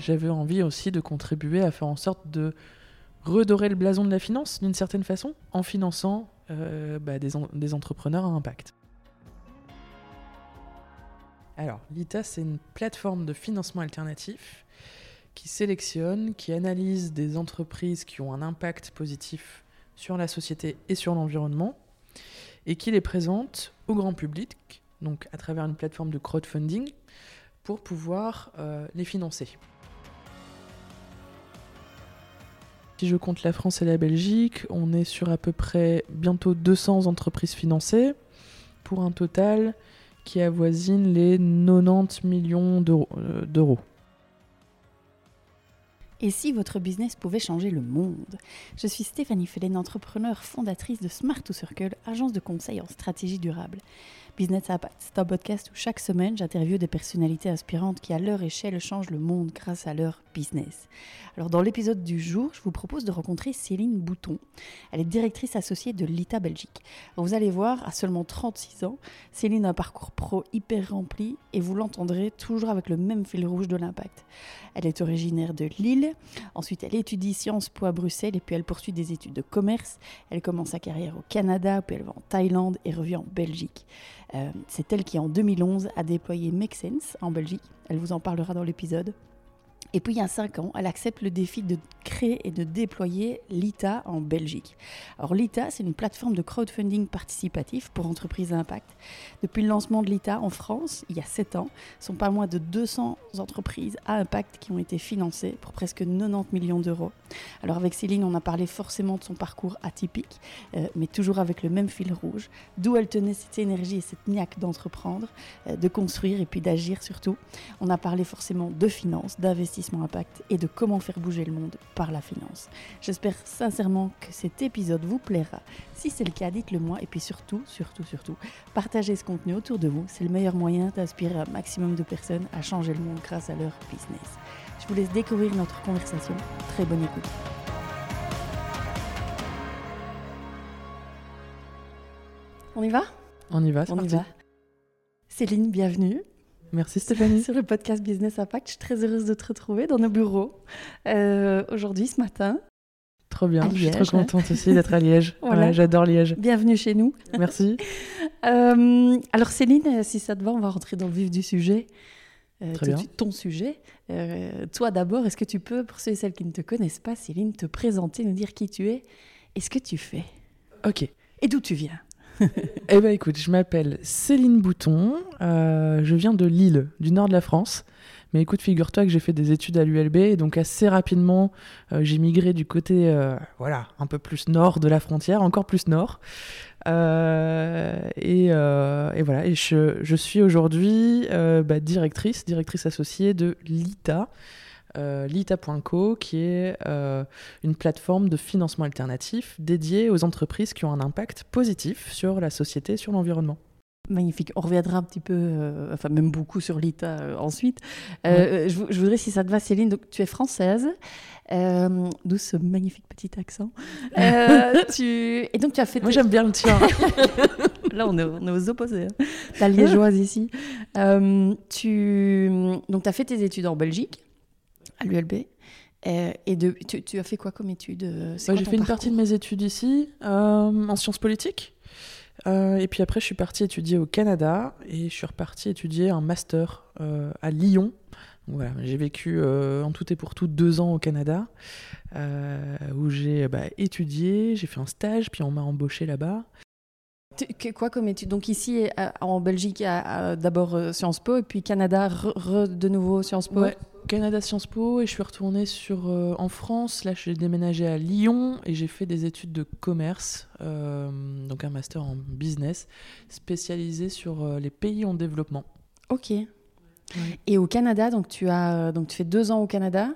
j'avais envie aussi de contribuer à faire en sorte de redorer le blason de la finance d'une certaine façon en finançant bah, des, des entrepreneurs à impact. Alors, l'ITA, c'est une plateforme de financement alternatif qui sélectionne, qui analyse des entreprises qui ont un impact positif sur la société et sur l'environnement, et qui les présente au grand public, donc à travers une plateforme de crowdfunding, pour pouvoir euh, les financer. Si je compte la France et la Belgique, on est sur à peu près bientôt 200 entreprises financées, pour un total qui avoisine les 90 millions euh, d'euros. Et si votre business pouvait changer le monde? Je suis Stéphanie Fellen, entrepreneur fondatrice de Smart to Circle, agence de conseil en stratégie durable. Business Impact, c'est un podcast où chaque semaine j'interviewe des personnalités inspirantes qui à leur échelle changent le monde grâce à leur business. Alors dans l'épisode du jour, je vous propose de rencontrer Céline Bouton. Elle est directrice associée de l'ITA Belgique. vous allez voir, à seulement 36 ans, Céline a un parcours pro hyper rempli et vous l'entendrez toujours avec le même fil rouge de l'impact. Elle est originaire de Lille, ensuite elle étudie Sciences Po à Bruxelles et puis elle poursuit des études de commerce. Elle commence sa carrière au Canada, puis elle va en Thaïlande et revient en Belgique. Euh, c'est elle qui en 2011 a déployé Make Sense en Belgique. Elle vous en parlera dans l'épisode. Et puis il y a 5 ans, elle accepte le défi de créer et de déployer l'ITA en Belgique. Alors l'ITA, c'est une plateforme de crowdfunding participatif pour entreprises à impact. Depuis le lancement de l'ITA en France, il y a 7 ans, ce sont pas moins de 200 entreprises à impact qui ont été financées pour presque 90 millions d'euros. Alors avec Céline, on a parlé forcément de son parcours atypique, euh, mais toujours avec le même fil rouge, d'où elle tenait cette énergie et cette niaque d'entreprendre, euh, de construire et puis d'agir surtout. On a parlé forcément de finances, d'investissement impact et de comment faire bouger le monde par la finance. J'espère sincèrement que cet épisode vous plaira. Si c'est le cas, dites-le moi et puis surtout, surtout, surtout, partagez ce contenu autour de vous. C'est le meilleur moyen d'inspirer un maximum de personnes à changer le monde grâce à leur business. Je vous laisse découvrir notre conversation. Très bonne écoute. On y va? On y va, On y va. Céline, bienvenue. Merci Stéphanie. Sur le podcast Business Impact, je suis très heureuse de te retrouver dans nos bureaux euh, aujourd'hui, ce matin. Trop bien, je suis trop contente aussi d'être à Liège. voilà. J'adore Liège. Bienvenue chez nous. Merci. Euh, alors Céline, si ça te va, on va rentrer dans le vif du sujet. Euh, Très bien. Ton sujet. toi d'abord, est-ce que tu peux, pour ceux et celles qui ne te connaissent pas, Céline, te présenter, nous dire qui tu es et ce que tu fais? Ok. Et d'où tu viens? Eh ben écoute, je m'appelle Céline Bouton, euh, je viens de Lille, du nord de la France. Mais écoute, figure-toi que j'ai fait des études à l'ULB, donc assez rapidement, euh, j'ai migré du côté, euh, voilà, un peu plus nord de la frontière, encore plus nord. Et, voilà, et je, je suis aujourd'hui bah, directrice, directrice associée de l'ITA, euh, Lita.co, qui est euh, une plateforme de financement alternatif dédiée aux entreprises qui ont un impact positif sur la société et sur l'environnement. Magnifique. On reviendra un petit peu, euh, enfin même beaucoup sur l'ITA ensuite. Je, voudrais, si ça te va, Céline, donc tu es française, d'où ce magnifique petit accent. tu... Et donc tu as fait. Moi j'aime bien le tien. Là on est, aux opposés. Hein. La liégeoise ici. tu... Donc tu as fait tes études en Belgique à l'ULB. Euh, et de, tu, as fait quoi comme études euh, J'ai fait une partie de mes études ici, euh, en sciences politiques. et puis après, je suis partie étudier au Canada et je suis repartie étudier un master à Lyon. voilà, j'ai vécu en tout et pour tout deux ans au Canada, où j'ai bah, étudié, j'ai fait un stage, puis on m'a embauché là-bas. Quoi comme études Donc ici, en Belgique, d'abord Sciences Po, et puis Canada, de nouveau Sciences Po? Canada Sciences Po et je suis retournée sur, euh, en France. Là, j'ai déménagé à Lyon et j'ai fait des études de commerce, euh, donc un master en business spécialisé sur euh, les pays en développement. Ok. Et au Canada, donc tu as donc tu fais deux ans au Canada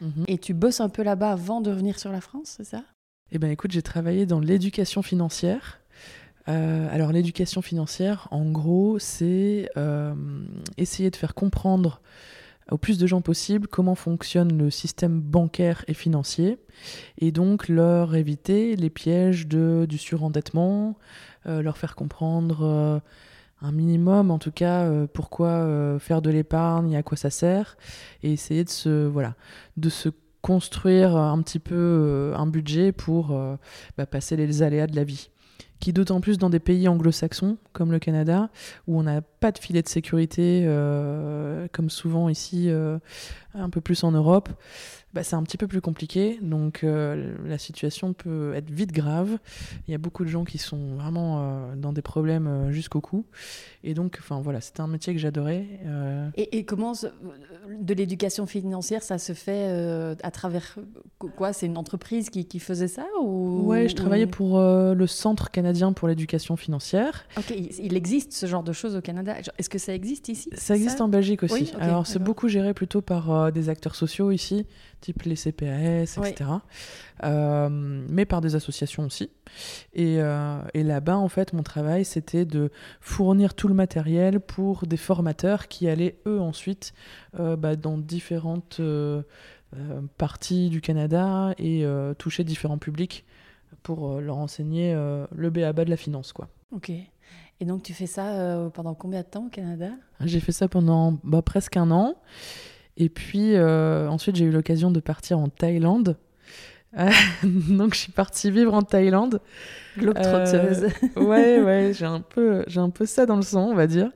mhm. et tu bosses un peu là-bas avant de revenir sur la France, c'est ça? Eh ben, écoute, j'ai travaillé dans l'éducation financière. alors l'éducation financière, en gros, c'est essayer de faire comprendre au plus de gens possible comment fonctionne le système bancaire et financier, et donc leur éviter les pièges de, du surendettement, euh, leur faire comprendre euh, un minimum, en tout cas, euh, pourquoi faire de l'épargne et à quoi ça sert, et essayer de se, voilà, de se construire un petit peu un budget pour bah, passer les aléas de la vie qui d'autant plus dans des pays anglo-saxons comme le Canada, où on n'a pas de filet de sécurité, comme souvent ici, un peu plus en Europe, bah, c'est un petit peu plus compliqué. Donc euh, la situation peut être vite grave. Il y a beaucoup de gens qui sont vraiment euh, dans des problèmes euh, jusqu'au cou. Et donc, enfin voilà, c'était un métier que j'adorais. Et, comment de l'éducation financière, ça se fait à travers quoi? C'est une entreprise qui, qui, faisait ça ou Ouais, je travaillais pour le Centre canadien pour l'éducation financière. Ok, il existe ce genre de choses au Canada? Est-ce que ça existe ici? Ça existe en Belgique aussi. Alors c'est beaucoup géré plutôt par des acteurs sociaux ici type les CPAS, etc. Euh, mais par des associations aussi. Euh, et, là-bas, en fait, mon travail, c'était de fournir tout le matériel pour des formateurs qui allaient, eux, ensuite, euh, bah, dans différentes parties du Canada et toucher différents publics pour leur enseigner le béaba de la finance, quoi. Ok. Et donc, tu fais ça pendant combien de temps au Canada? J'ai fait ça pendant bah, presque un an. Et puis euh, ensuite, j'ai eu l'occasion de partir en Thaïlande. donc, je suis partie vivre en Thaïlande. Globetrotteuse. Euh, ouais, ouais, j'ai un, peu, un peu ça dans le sang, on va dire.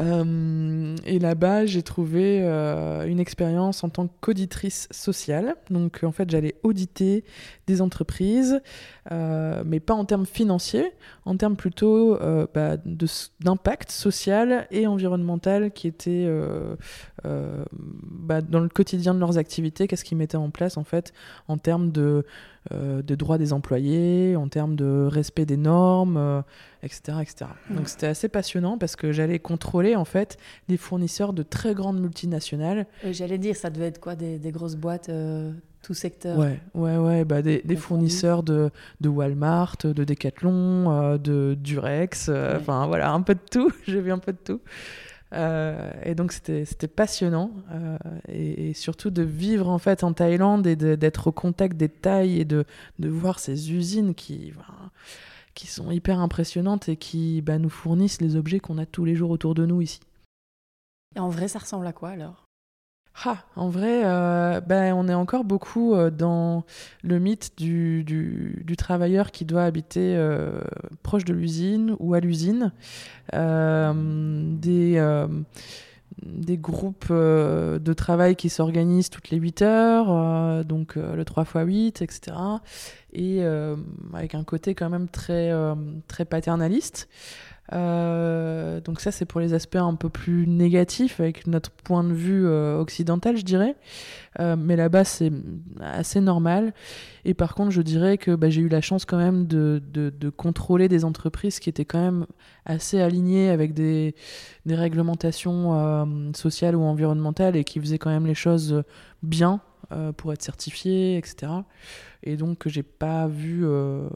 Euh, et là-bas, j'ai trouvé euh, une expérience en tant qu'auditrice sociale. Donc, en fait, j'allais auditer des entreprises, euh, mais pas en termes financiers, en termes plutôt bah, d'impact social et environnemental qui était bah, dans le quotidien de leurs activités, qu'est-ce qu'ils mettaient en place, en fait, en termes de de droits des employés, en termes de respect des normes, etc., euh, etc. Donc c'était assez passionnant parce que j'allais contrôler en fait les fournisseurs de très grandes multinationales. J'allais dire, ça devait être quoi, des, grosses boîtes euh, tout secteur? Ouais, ouais, ouais, bah des, fournisseurs de, de, Walmart, de Decathlon, de Durex, enfin voilà, un peu de tout. J'ai vu un peu de tout. Euh, et donc c'était passionnant euh, et, surtout de vivre en fait en Thaïlande et d'être au contact des Thaïs et de, de voir ces usines qui, qui sont hyper impressionnantes et qui bah, nous fournissent les objets qu'on a tous les jours autour de nous ici. Et en vrai, ça ressemble à quoi alors? Ah, en vrai, euh, ben, on est encore beaucoup euh, dans le mythe du, travailleur qui doit habiter euh, proche de l'usine ou à l'usine. des, groupes de travail qui s'organisent toutes les 8 heures, donc le 3 x 8, etc. Et avec un côté quand même très paternaliste. Euh, donc ça, c'est pour les aspects un peu plus négatifs avec notre point de vue euh, occidental, je dirais. Euh, mais là-bas, c'est assez normal. Et par contre, je dirais que bah, j'ai eu la chance quand même de, de, contrôler des entreprises qui étaient quand même assez alignées avec des, des réglementations sociales ou environnementales et qui faisaient quand même les choses bien pour être certifiées, etc et donc j'ai pas vu euh,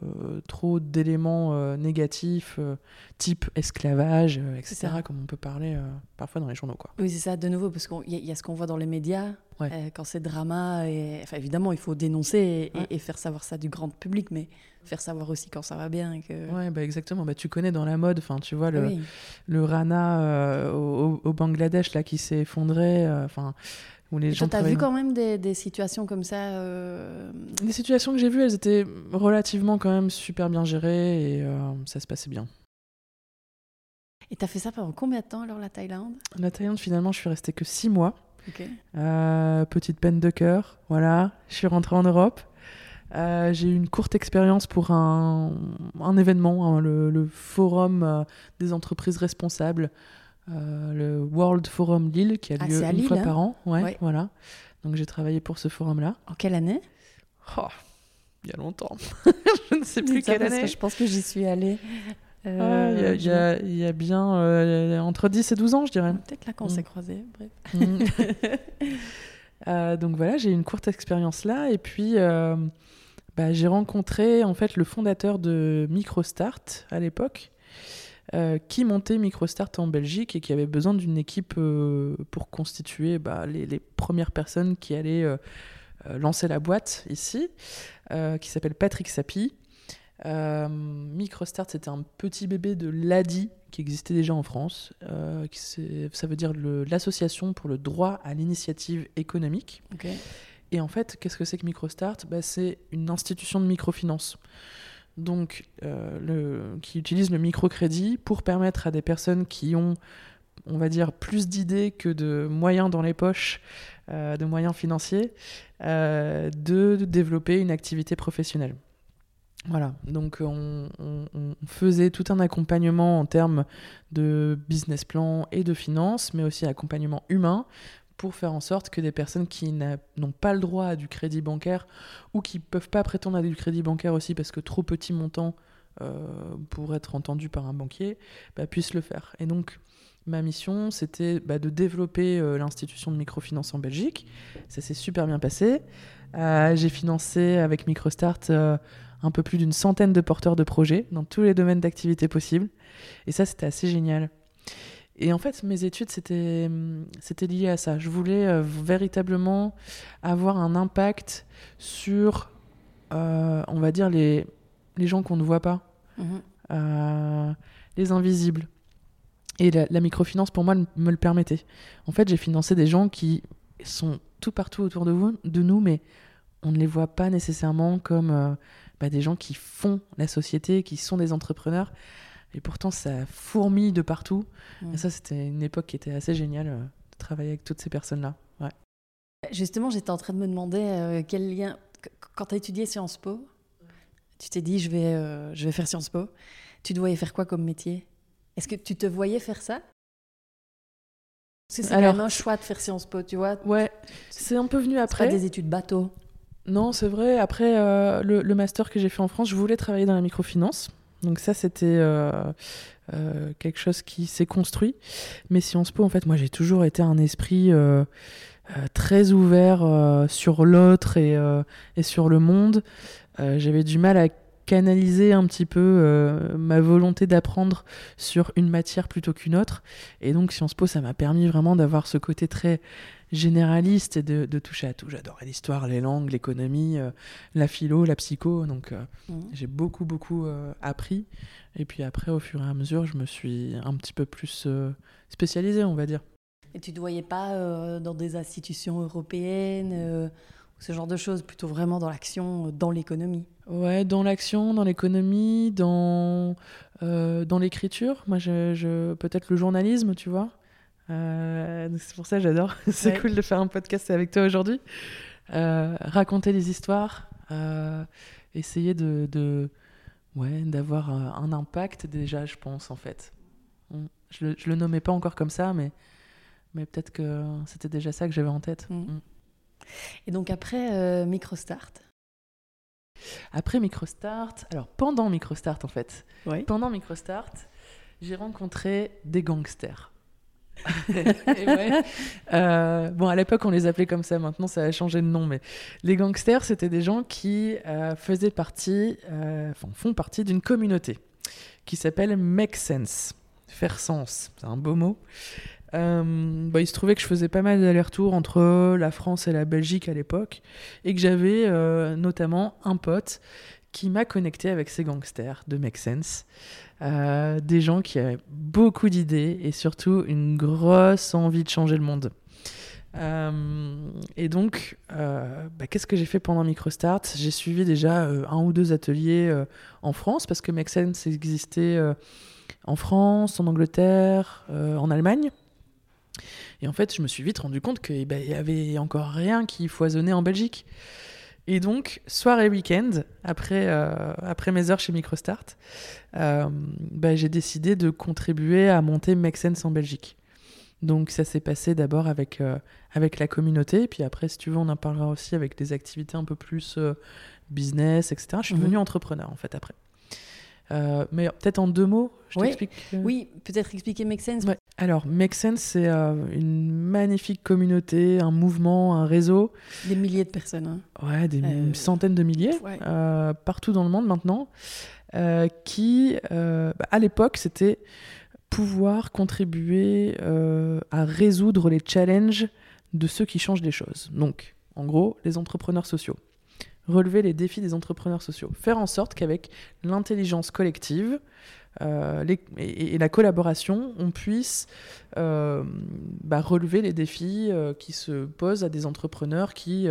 trop d'éléments euh, négatifs euh, type esclavage, etc., comme on peut parler parfois dans les journaux. Quoi. Oui, c'est ça, de nouveau, parce qu'il y, a ce qu'on voit dans les médias, quand c'est drama, et, enfin, évidemment, il faut dénoncer et, faire savoir ça du grand public, mais faire savoir aussi quand ça va bien. Que... Ouais, bah exactement. Bah, tu connais dans la mode, enfin, tu vois le, le Rana au, au, Bangladesh là qui s'est effondré. Enfin, où les gens. vu quand même des, des situations comme ça euh... Des situations que j'ai vues, elles étaient relativement quand même super bien gérées et euh, ça se passait bien. Et t'as fait ça pendant combien de temps alors la Thaïlande? La Thaïlande, finalement, je suis restée que six mois. Euh, petite peine de cœur, voilà. Je suis rentrée en Europe. Euh, j'ai eu une courte expérience pour un, un événement, hein, le, le, forum des entreprises responsables euh, le World Forum Lille qui a ah, lieu une fois hein par an. Ouais, voilà. Donc j'ai travaillé pour ce forum-là. En quelle année? Oh, Il y a longtemps. je ne sais plus quelle année. je pense que j'y suis allée. Euh, il, y a, y a, bien euh, entre 10 et 12 ans, je dirais. Peut-être là qu'on s'est mm. croisés. Bref. Mm. donc voilà, j'ai eu une courte expérience là. Et puis, bah, j'ai rencontré en fait le fondateur de MicroStart à l'époque. Euh, qui montait MicroStart en Belgique et qui avait besoin d'une équipe euh, pour constituer bah, les, premières personnes qui allaient euh, lancer la boîte ici, qui s'appelle Patrick Sapi. Euh, Microstart, c'était un petit bébé de l'ADI qui existait déjà en France. Euh, qui ça veut dire l'association pour le droit à l'initiative économique. Et en fait, qu'est-ce que c'est que Microstart? Bah, C'est une institution de microfinance. Donc, euh, le, qui utilise le microcrédit pour permettre à des personnes qui ont, on va dire, plus d'idées que de moyens dans les poches, de moyens financiers, de développer une activité professionnelle. Voilà, donc on, on- faisait tout un accompagnement en termes de business plan et de finances, mais aussi accompagnement humain pour faire en sorte que des personnes qui n'ont pas le droit à du crédit bancaire ou qui peuvent pas prétendre à du crédit bancaire aussi parce que trop petit montant euh, pour être entendu par un banquier, bah, puissent le faire. Et donc, ma mission, c'était bah, de développer euh, l'institution de microfinance en Belgique. Ça s'est super bien passé. Euh, J'ai financé avec Microstart euh, un peu plus d'une centaine de porteurs de projets dans tous les domaines d'activité possibles. Et ça, c'était assez génial. Et en fait, mes études, c'était c'était lié à ça. Je voulais euh, véritablement avoir un impact sur, euh, on va dire, les, les gens qu'on ne voit pas, Mhm. euh, les invisibles. Et la, la microfinance, pour moi, me- le permettait. En fait, j'ai financé des gens qui sont tout partout autour de, vous, de nous, mais on ne les voit pas nécessairement comme bah, des gens qui font la société, qui sont des entrepreneurs. Et pourtant, ça fourmille de partout. Mhm. Et ça, c'était une époque qui était assez géniale euh, de travailler avec toutes ces personnes-là. Ouais. Justement, j'étais en train de me demander euh, quel lien. qu- Quand tu as étudié Sciences Po, tu t'es dit je vais, euh, je vais faire Sciences Po. Tu te voyais faire quoi comme métier? Est-ce que tu te voyais faire ça? C'est quand même un choix de faire Sciences Po, tu vois. Ouais, c'est un peu venu après. pas des études bateau. Non, c'est vrai. Après euh, le, master que j'ai fait en France, je voulais travailler dans la microfinance. Donc ça, c'était euh, euh, quelque chose qui s'est construit. Mais Sciences Po, en fait, moi, j'ai toujours été un esprit très ouvert sur l'autre et, et sur le monde. J'avais du mal à canaliser un petit peu ma volonté d'apprendre sur une matière plutôt qu'une autre. Et donc Sciences Po, ça m'a permis vraiment d'avoir ce côté très généraliste et de, de toucher à tout. J'adorais l'histoire, les langues, l'économie, euh, la philo, la psycho. Donc euh, Mhm. j'ai beaucoup, beaucoup euh, appris. Et puis après, au fur et à mesure, je me suis un petit peu plus spécialisée, on va dire. Et tu te voyais pas dans des institutions européennes ce genre de choses, plutôt vraiment dans l'action, dans l'économie? Ouais, dans l'action, dans l'économie, dans, euh, dans l'écriture. Moi, je, je- peut-être le journalisme, tu vois. Euh, c'est pour ça que j'adore. c'est Ouais. cool de faire un podcast avec toi aujourd'hui. Euh, raconter les histoires, euh, essayer de, de ouais, d'avoir un impact déjà, je pense, en fait. Je le, je le nommais pas encore comme ça, mais, mais peut-être que c'était déjà ça que j'avais en tête. Mm. Mm. Et donc après Microstart? Après Microstart, alors pendant Microstart en fait, pendant Microstart, j'ai rencontré des gangsters. Ouais. Euh, bon, à l'époque, on les appelait comme ça. Maintenant, ça a changé de nom. Mais les gangsters, c'était des gens qui euh, faisaient partie, euh, font partie d'une communauté qui s'appelle Make Sense. Faire sens, c'est un beau mot. Euh, bah, il se trouvait que je faisais pas mal d'allers-retours entre la France et la Belgique à l'époque, et que j'avais notamment un pote qui m'a connecté avec ces gangsters de Make Sense. Euh, des gens qui avaient beaucoup d'idées et surtout une grosse envie de changer le monde. Euh, et donc, euh, bah, qu'est-ce que j'ai fait pendant Microstart? J'ai suivi déjà un ou deux ateliers en France parce que Make Sense existait en France, en Angleterre, en Allemagne. Et en fait, je me suis vite rendu compte qu'il y avait encore rien qui foisonnait en Belgique. Et donc, soir et week-end, après, euh, après mes heures chez Microstart, euh, bah, j'ai décidé de contribuer à monter Make Sense en Belgique. Donc ça s'est passé d'abord avec, euh, avec la communauté, et puis après, si tu veux, on en parlera aussi avec des activités un peu plus business, etc. Je suis Mhm. devenu entrepreneur, en fait, après. Euh, mais peut-être en deux mots, je t'explique. euh, Oui, peut-être expliquer Make Sense. Ouais. Alors, Make Sense, c'est euh, une magnifique communauté, un mouvement, un réseau. Des milliers de personnes. hein. Ouais, des Euh, centaines de milliers, ouais. partout dans le monde maintenant, qui, bah, à l'époque, c'était pouvoir contribuer à résoudre les challenges de ceux qui changent les choses. Donc, en gros, les entrepreneurs sociaux. Relever les défis des entrepreneurs sociaux. Faire en sorte qu'avec l'intelligence collective euh, et, la collaboration, on puisse euh, bah, relever les défis euh, qui se posent à des entrepreneurs qui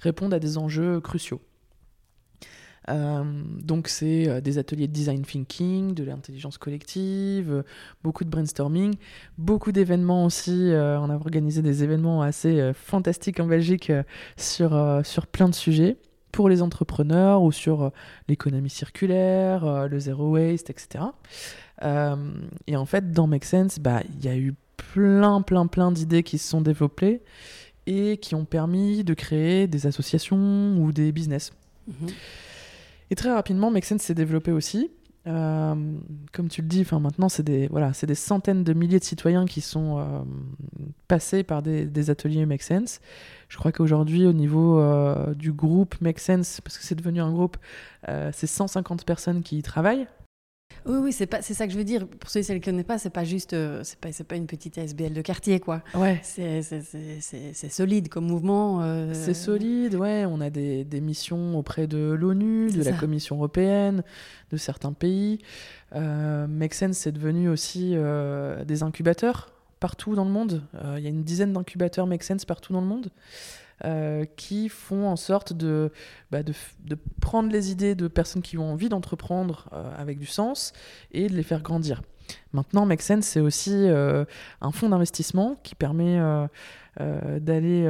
répondent à des enjeux cruciaux. donc c'est des ateliers de design thinking, de l'intelligence collective, beaucoup de brainstorming, beaucoup d'événements aussi. on a organisé des événements assez fantastiques en Belgique sur, sur plein de sujets pour les entrepreneurs ou sur euh, l'économie circulaire, euh, le zero waste, etc. Euh, et en fait, dans Make Sense, bah, il y a eu plein, plein, plein d'idées qui se sont développées et qui ont permis de créer des associations ou des business. Mhm. Et très rapidement, Make Sense s'est développé aussi. Euh, comme tu le dis, maintenant c'est des voilà, des centaines de milliers de citoyens qui sont euh, passés par des, ateliers Make Sense. Je crois qu'aujourd'hui au niveau euh, du groupe Make Sense, parce que c'est devenu un groupe, c'est 150 personnes qui y travaillent. Oui, oui, c'est pas, c'est ça que je veux dire. Pour ceux et celles qui ne connaissent pas, c'est pas juste, euh, c'est pas, pas une petite SBL de quartier, quoi. Ouais. C'est, solide comme mouvement. Euh. C'est solide, ouais. On a des, des missions auprès de l'ONU, de la Commission européenne, de certains pays. Euh, Make Sense, c'est devenu aussi euh, des incubateurs partout dans le monde. Il y a une dizaine d'incubateurs Make Sense partout dans le monde. Euh, qui font en sorte bah, de, prendre les idées de personnes qui ont envie d'entreprendre euh, avec du sens et de les faire grandir. Maintenant, Make Sense, c'est aussi euh, un fonds d'investissement qui permet d'aller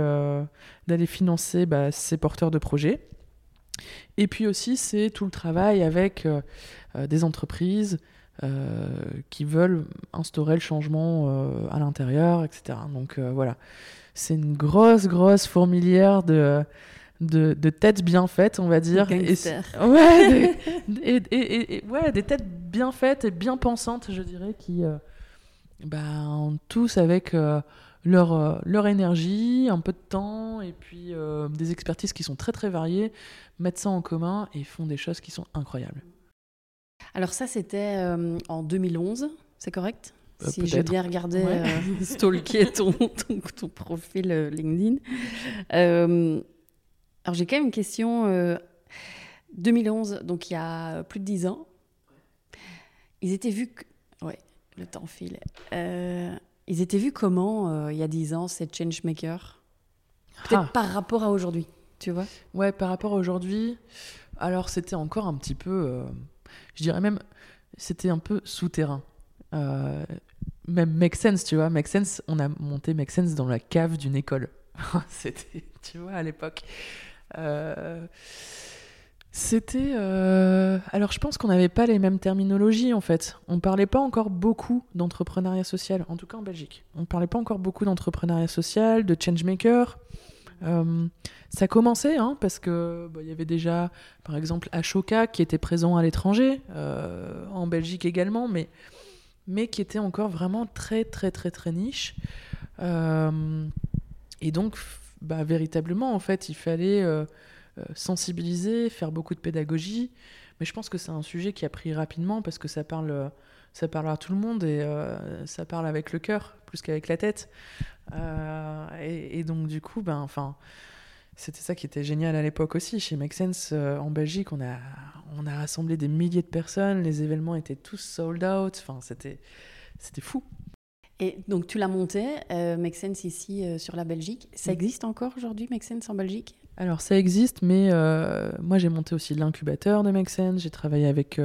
d'aller financer bah, ces porteurs de projets. Et puis aussi, c'est tout le travail avec des entreprises, qui veulent instaurer le changement à l'intérieur, etc. Donc voilà, c'est une grosse, grosse fourmilière de, de, têtes bien faites, on va dire. Et, ouais, des, et, ouais, des têtes bien faites et bien pensantes, je dirais, qui euh, bah, ont tous avec euh, leur, euh, leur énergie, un peu de temps et puis des expertises qui sont très très variées, mettent ça en commun et font des choses qui sont incroyables. Alors ça, c'était en 2011, c'est correct? Euh, si j'ai bien regardé, ouais. euh, stalker ton, ton, ton, profil euh, LinkedIn. Euh, alors j'ai quand même une question. 2011, donc il y a plus de 10 ans, ils étaient vus... Que... Ouais, le temps file. ils étaient vus comment, il y a 10 ans, ces changemakers Peut-être ah. par rapport à aujourd'hui, tu vois? Ouais, par rapport à aujourd'hui, alors c'était encore un petit peu... je dirais même, c'était un peu souterrain. Euh, même Make Sense, tu vois. Make Sense, on a monté Make Sense dans la cave d'une école. C'était, tu vois, à l'époque. Euh, c'était. Euh, alors, je pense qu'on n'avait pas les mêmes terminologies, en fait. On parlait pas encore beaucoup d'entrepreneuriat social, en tout cas en Belgique. On parlait pas encore beaucoup d'entrepreneuriat social, de changemaker. Euh, ça commençait, hein, parce que bah, il y avait déjà, par exemple, Ashoka qui était présent à l'étranger, en Belgique également, mais mais qui était encore vraiment très très très très niche. Euh, et donc, bah, véritablement, en fait, il fallait euh, euh, sensibiliser, faire beaucoup de pédagogie. Mais je pense que c'est un sujet qui a pris rapidement parce que ça parle, ça parle à tout le monde et ça parle avec le cœur plus qu'avec la tête. Et, et, donc, du coup, ben, enfin c'était ça qui était génial à l'époque aussi. Chez Make Sense euh, en Belgique, on a, on a rassemblé des milliers de personnes, les événements étaient tous sold out, enfin, c'était, c'était fou. Et donc tu l'as monté, euh, Make Sense ici euh, sur la Belgique. Ça mm. existe encore aujourd'hui, Make Sense en Belgique? Alors ça existe, mais moi j'ai monté aussi l'incubateur de Make Sense. J'ai travaillé avec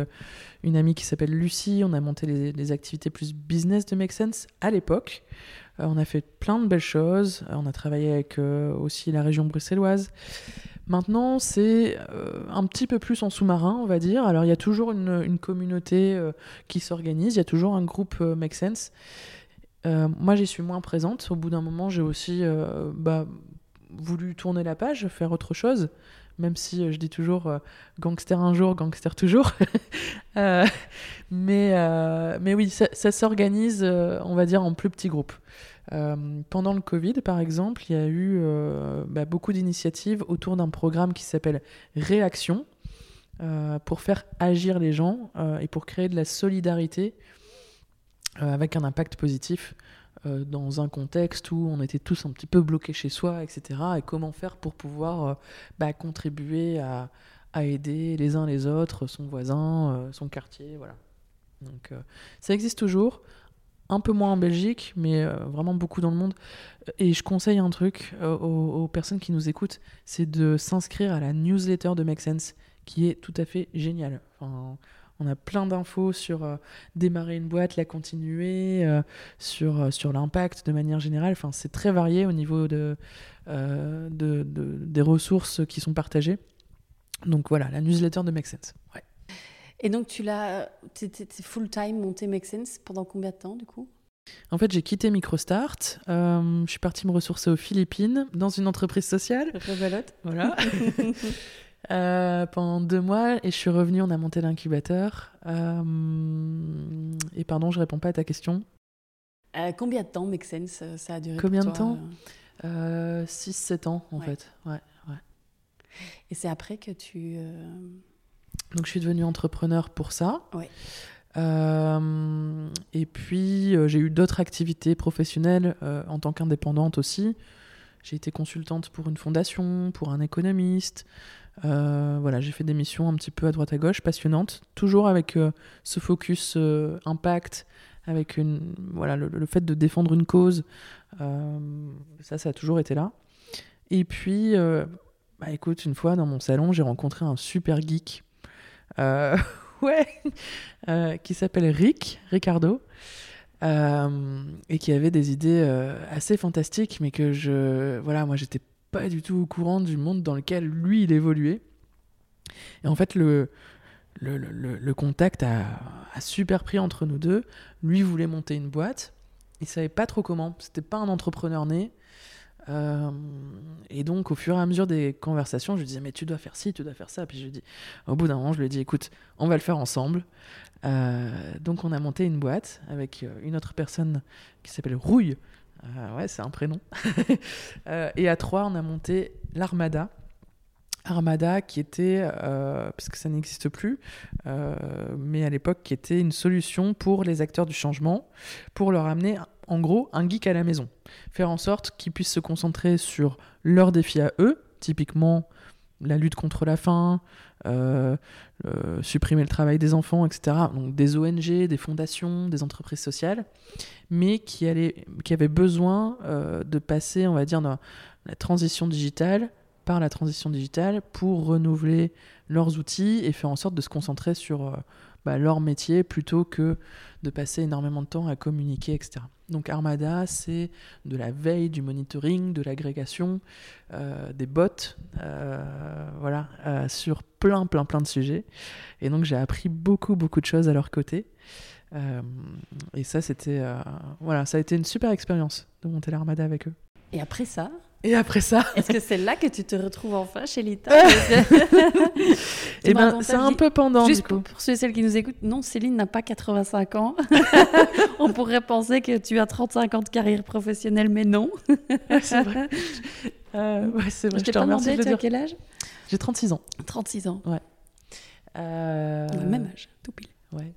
une amie qui s'appelle Lucie. On a monté les, activités plus business de Make Sense à l'époque. Euh, on a fait plein de belles choses. Euh, on a travaillé avec euh, aussi la région bruxelloise. Maintenant, c'est un petit peu plus en sous-marin, on va dire. Alors, il y a toujours une, communauté qui s'organise, il y a toujours un groupe Make Sense. moi, j'y suis moins présente. Au bout d'un moment, j'ai aussi bah, voulu tourner la page, faire autre chose, même si je dis toujours gangster un jour, gangster toujours. mais, mais oui, ça, s'organise, on va dire, en plus petits groupes. Euh, pendant le Covid, par exemple, il y a eu euh, bah, beaucoup d'initiatives autour d'un programme qui s'appelle Réaction, euh, pour faire agir les gens et pour créer de la solidarité avec un impact positif euh, dans un contexte où on était tous un petit peu bloqués chez soi, etc. Et comment faire pour pouvoir euh, bah, contribuer à, aider les uns les autres, son voisin, euh, son quartier, voilà. Donc ça existe toujours, un peu moins en Belgique, mais vraiment beaucoup dans le monde. Et je conseille un truc aux, personnes qui nous écoutent, c'est de s'inscrire à la newsletter de Make Sense, qui est tout à fait géniale. On a plein d'infos sur euh, démarrer une boîte, la continuer, euh, sur, euh, sur l'impact de manière générale. Enfin, c'est très varié au niveau de, de, des ressources qui sont partagées. Donc voilà, la newsletter de Make Sense. Et donc tu l'as, full time monté Make Sense pendant combien de temps du coup? En fait, j'ai quitté MicroStart. je suis partie me ressourcer aux Philippines dans une entreprise sociale. Voilà. Euh, pendant deux mois et je suis revenue, on a monté l'incubateur. Euh, et pardon, je réponds pas à ta question. Euh, combien de temps Make Sense ça a duré Combien de temps? 6-7 ans en fait. Ouais, ouais. Et c'est après que tu. Donc je suis devenue entrepreneur pour ça. Ouais. et puis j'ai eu d'autres activités professionnelles en tant qu'indépendante aussi. J'ai été consultante pour une fondation, pour un économiste. Euh, voilà, j'ai fait des missions un petit peu à droite à gauche, passionnantes, toujours avec euh, ce focus euh, impact, avec une, voilà, le, fait de défendre une cause. ça, ça a toujours été là. Et puis, bah, écoute, une fois dans mon salon, j'ai rencontré un super geek. ouais, qui s'appelle Rick, Ricardo. et qui avait des idées assez fantastiques, mais que je, voilà, moi j'étais pas du tout au courant du monde dans lequel lui, il évoluait. Et en fait, le, le, contact a, super pris entre nous deux. Lui voulait monter une boîte. Il savait pas trop comment. C'était pas un entrepreneur né. Euh, et donc, au fur et à mesure des conversations, je lui disais, mais tu dois faire ci, tu dois faire ça. Puis je dis, au bout d'un moment, je lui ai dit, écoute, on va le faire ensemble. Euh, donc, on a monté une boîte avec euh, une autre personne qui s'appelle Rouille, euh, ouais, c'est un prénom. Euh, et à trois, on a monté l'Armada. Armada qui était, euh, puisque ça n'existe plus, mais à l'époque qui était une solution pour les acteurs du changement, pour leur amener en gros un geek à la maison. Faire en sorte qu'ils puissent se concentrer sur leurs défis à eux, typiquement la lutte contre la faim, euh, euh, supprimer le travail des enfants, etc. Donc des ONG, des fondations, des entreprises sociales, mais qui, allaient, avaient besoin euh, de passer, on va dire, dans la transition digitale, la transition digitale, pour renouveler leurs outils et faire en sorte de se concentrer sur bah, leur métier plutôt que de passer énormément de temps à communiquer, etc. Donc Armada, c'est de la veille, du monitoring, de l'agrégation, euh, des bots, euh, voilà, euh, sur plein, plein, plein de sujets. Et donc j'ai appris beaucoup, beaucoup de choses à leur côté. et ça, c'était, voilà, ça a été une super expérience de monter l'Armada avec eux. Et après ça, et après ça? Est-ce que c'est là que tu te retrouves enfin chez Lita? Eh ben, c'est un peu pendant. Juste Pour, ceux et celles qui nous écoutent, non, Céline n'a pas 85 ans. On pourrait penser que tu as 35 ans de carrière professionnelle, mais non. c'est vrai. Euh, ouais, c'est vrai. Je t'ai pas demandé, tu as quel âge? J'ai 36 ans. 36 ans. Ouais. Euh... On a le même âge, tout pile. Ouais.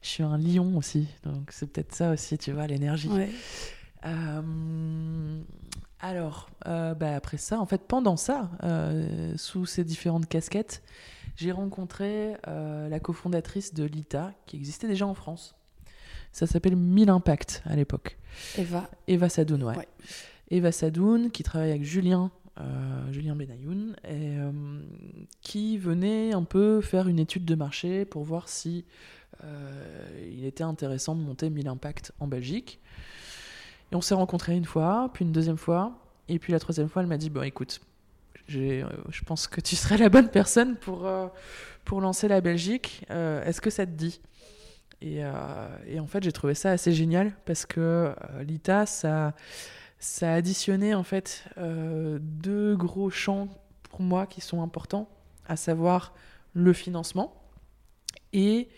je suis un lion aussi, donc c'est peut-être ça aussi, tu vois, l'énergie. Ouais. Euh, alors, euh, bah, après ça, en fait, pendant ça, euh, sous ces différentes casquettes, j'ai rencontré la cofondatrice de l'ITA, qui existait déjà en France. Ça s'appelle 1000 Impact à l'époque. Eva. Eva Sadoun, ouais. Eva Sadoun, qui travaille avec Julien, Julien Benayoun, et, qui venait un peu faire une étude de marché pour voir si il était intéressant de monter 1000 Impact en Belgique. On s'est rencontrés une fois, puis une deuxième fois, et puis la troisième fois, elle m'a dit Bon, écoute, euh, je pense que tu serais la bonne personne pour, euh, lancer la Belgique. Euh, est-ce que ça te dit? Et, et, en fait, j'ai trouvé ça assez génial parce que l'ITA, ça, ça a additionné en fait deux gros champs pour moi qui sont importants, à savoir le financement et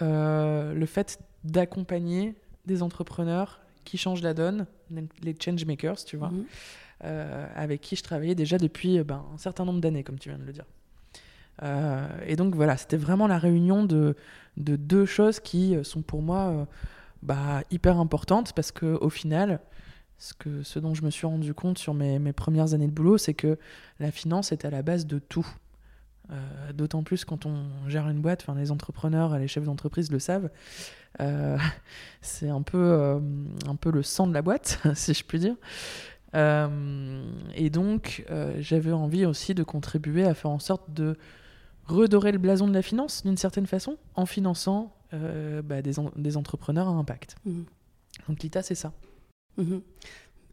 le fait d'accompagner des entrepreneurs qui changent la donne, les change makers, tu vois, mhm. euh, avec qui je travaillais déjà depuis euh, ben, un certain nombre d'années, comme tu viens de le dire. Euh, et donc voilà, c'était vraiment la réunion de, de, deux choses qui sont pour moi bah, hyper importante parce que au final, ce, que, ce dont je me suis rendu compte sur mes, mes premières années de boulot, c'est que la finance est à la base de tout. Euh, d'autant plus quand on gère une boîte, enfin les entrepreneurs, les chefs d'entreprise le savent. Euh, c'est un peu, euh, un peu le sang de la boîte, si je puis dire. et donc, j'avais envie aussi de contribuer à faire en sorte de redorer le blason de la finance d'une certaine façon en finançant bah, des, des, entrepreneurs à impact. Mmh. Donc l'ITA, c'est ça. Mmh.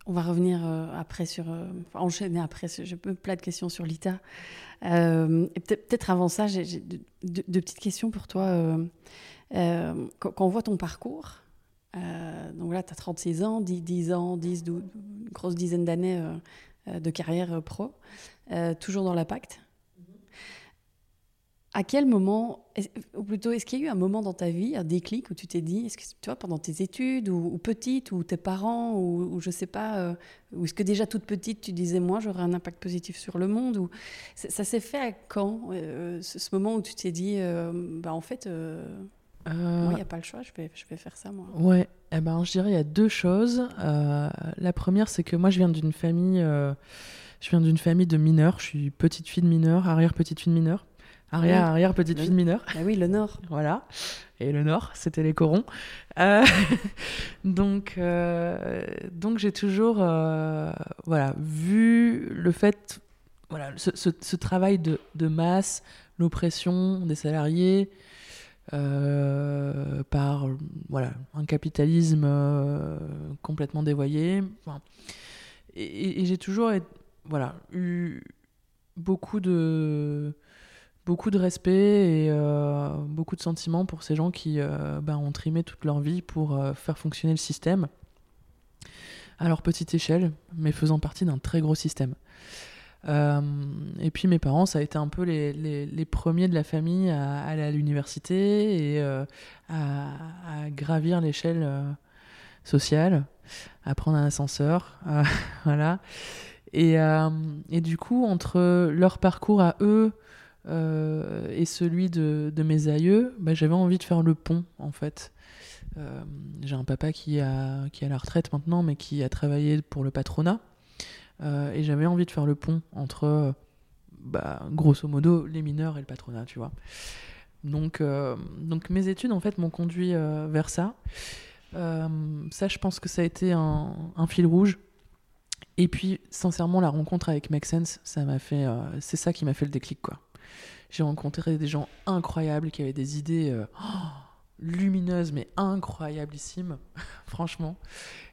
On va revenir après sur, enchaîner après. J'ai plein de questions sur l'ITA. Euh, peut-être avant ça, j'ai deux, petites questions pour toi. Euh, euh, quand, on voit ton parcours, donc là, tu as 36 ans, 10, 10 ans, 10, 12, une grosse dizaine d'années de carrière pro, toujours dans l'impact à quel moment, ou plutôt, est-ce qu'il y a eu un moment dans ta vie, un déclic où tu t'es dit, est-ce que tu vois, pendant tes études ou, petite, ou tes parents, ou, ou je sais pas, euh, ou est-ce que déjà toute petite tu disais, moi j'aurais un impact positif sur le monde ou ça, s'est fait à quand euh, ce, moment où tu t'es dit, euh, bah en fait, il n'y a pas le choix, je vais, je vais faire ça moi. Ouais, eh ben je dirais il y a deux choses. la première, c'est que moi je viens d'une famille, je viens d'une famille de mineurs. Je suis petite fille de mineur, arrière petite fille de mineur. Arrière, arrière, petite fille mineure. Ah oui, le Nord. voilà. Et le Nord, c'était les corons. Euh, donc, euh, donc j'ai toujours euh, voilà, vu le fait, voilà, ce, ce, travail de, de masse, l'oppression des salariés par voilà, un capitalisme complètement dévoyé. et, et j'ai toujours voilà, eu beaucoup de beaucoup de respect et euh, beaucoup de sentiments pour ces gens qui euh, ben, ont trimé toute leur vie pour euh, faire fonctionner le système à leur petite échelle, mais faisant partie d'un très gros système. et puis mes parents, ça a été un peu les, premiers de la famille à, aller à l'université et à, gravir l'échelle sociale, à prendre un ascenseur, voilà. Et, du coup, entre leur parcours à eux, euh, et celui de, mes aïeux, bah, j'avais envie de faire le pont en fait. Euh, j'ai un papa qui, a, qui à la retraite maintenant, mais qui a travaillé pour le patronat. Euh, et j'avais envie de faire le pont entre, bah, grosso modo, les mineurs et le patronat, tu vois. Donc, donc mes études, en fait, m'ont conduit vers ça. ça, je pense que ça a été un, un, fil rouge. Et puis, sincèrement, la rencontre avec Make Sense, ça m'a fait, c'est ça qui m'a fait le déclic, quoi. J'ai rencontré des gens incroyables qui avaient des idées euh, oh, lumineuses, mais incroyablissimes, franchement.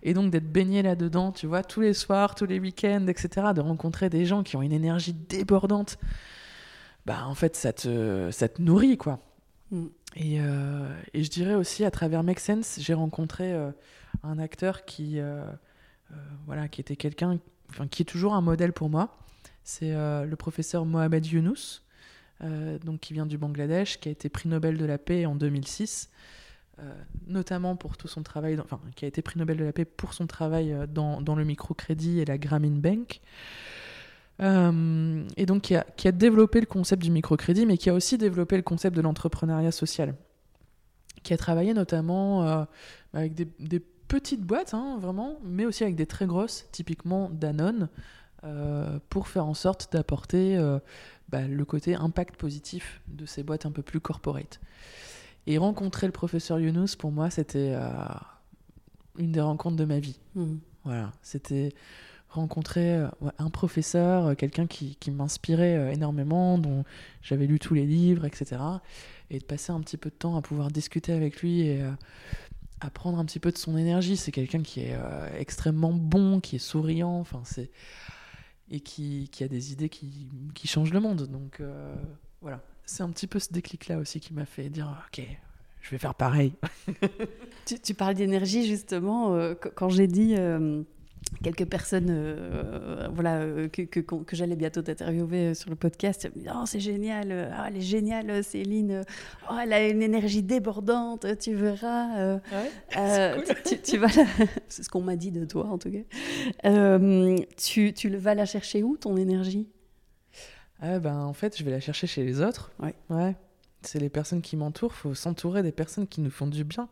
Et donc d'être baigné là-dedans, tu vois, tous les soirs, tous les week-ends, etc., de rencontrer des gens qui ont une énergie débordante, bah en fait, ça te, ça te nourrit, quoi. Mm. Et, euh, et, je dirais aussi, à travers Make Sense, j'ai rencontré euh, un acteur qui, voilà, qui était quelqu'un, enfin, qui est toujours un modèle pour moi. C'est le professeur Mohamed Younous, donc qui vient du Bangladesh, qui a été prix Nobel de la paix en 2006, euh, notamment pour tout son travail, enfin, qui a été prix Nobel de la paix pour son travail euh, dans, le microcrédit et la Grameen Bank. et donc qui a, développé le concept du microcrédit, mais qui a aussi développé le concept de l'entrepreneuriat social, qui a travaillé notamment avec des, des, petites boîtes, hein, vraiment, mais aussi avec des très grosses, typiquement Danone, pour faire en sorte d'apporter bah, le côté impact positif de ces boîtes un peu plus corporate. Et rencontrer le professeur Younous, pour moi, c'était euh, une des rencontres de ma vie. Mmh. Voilà, c'était rencontrer euh, un professeur, euh, quelqu'un qui, qui m'inspirait énormément, dont j'avais lu tous les livres, etc. Et de passer un petit peu de temps à pouvoir discuter avec lui et à prendre un petit peu de son énergie. C'est quelqu'un qui est extrêmement bon, qui est souriant. Enfin, c'est et qui, a des idées qui, changent le monde. Donc euh, voilà, c'est un petit peu ce déclic-là aussi qui m'a fait dire ok, je vais faire pareil. tu, tu, parles d'énergie justement. Euh, quand j'ai dit euh, quelques personnes euh, voilà, euh, que, que, que j'allais bientôt t'interviewer euh, sur le podcast. Oh, c'est génial, oh, elle est géniale, Céline. Oh, elle a une énergie débordante, tu verras. tu, tu, vas C'est ce qu'on m'a dit de toi, en tout cas. tu, tu vas la chercher où, ton énergie? Ah, ben, En fait, je vais la chercher chez les autres. Ouais. ouais. C'est les personnes qui m'entourent. Il faut s'entourer des personnes qui nous font du bien.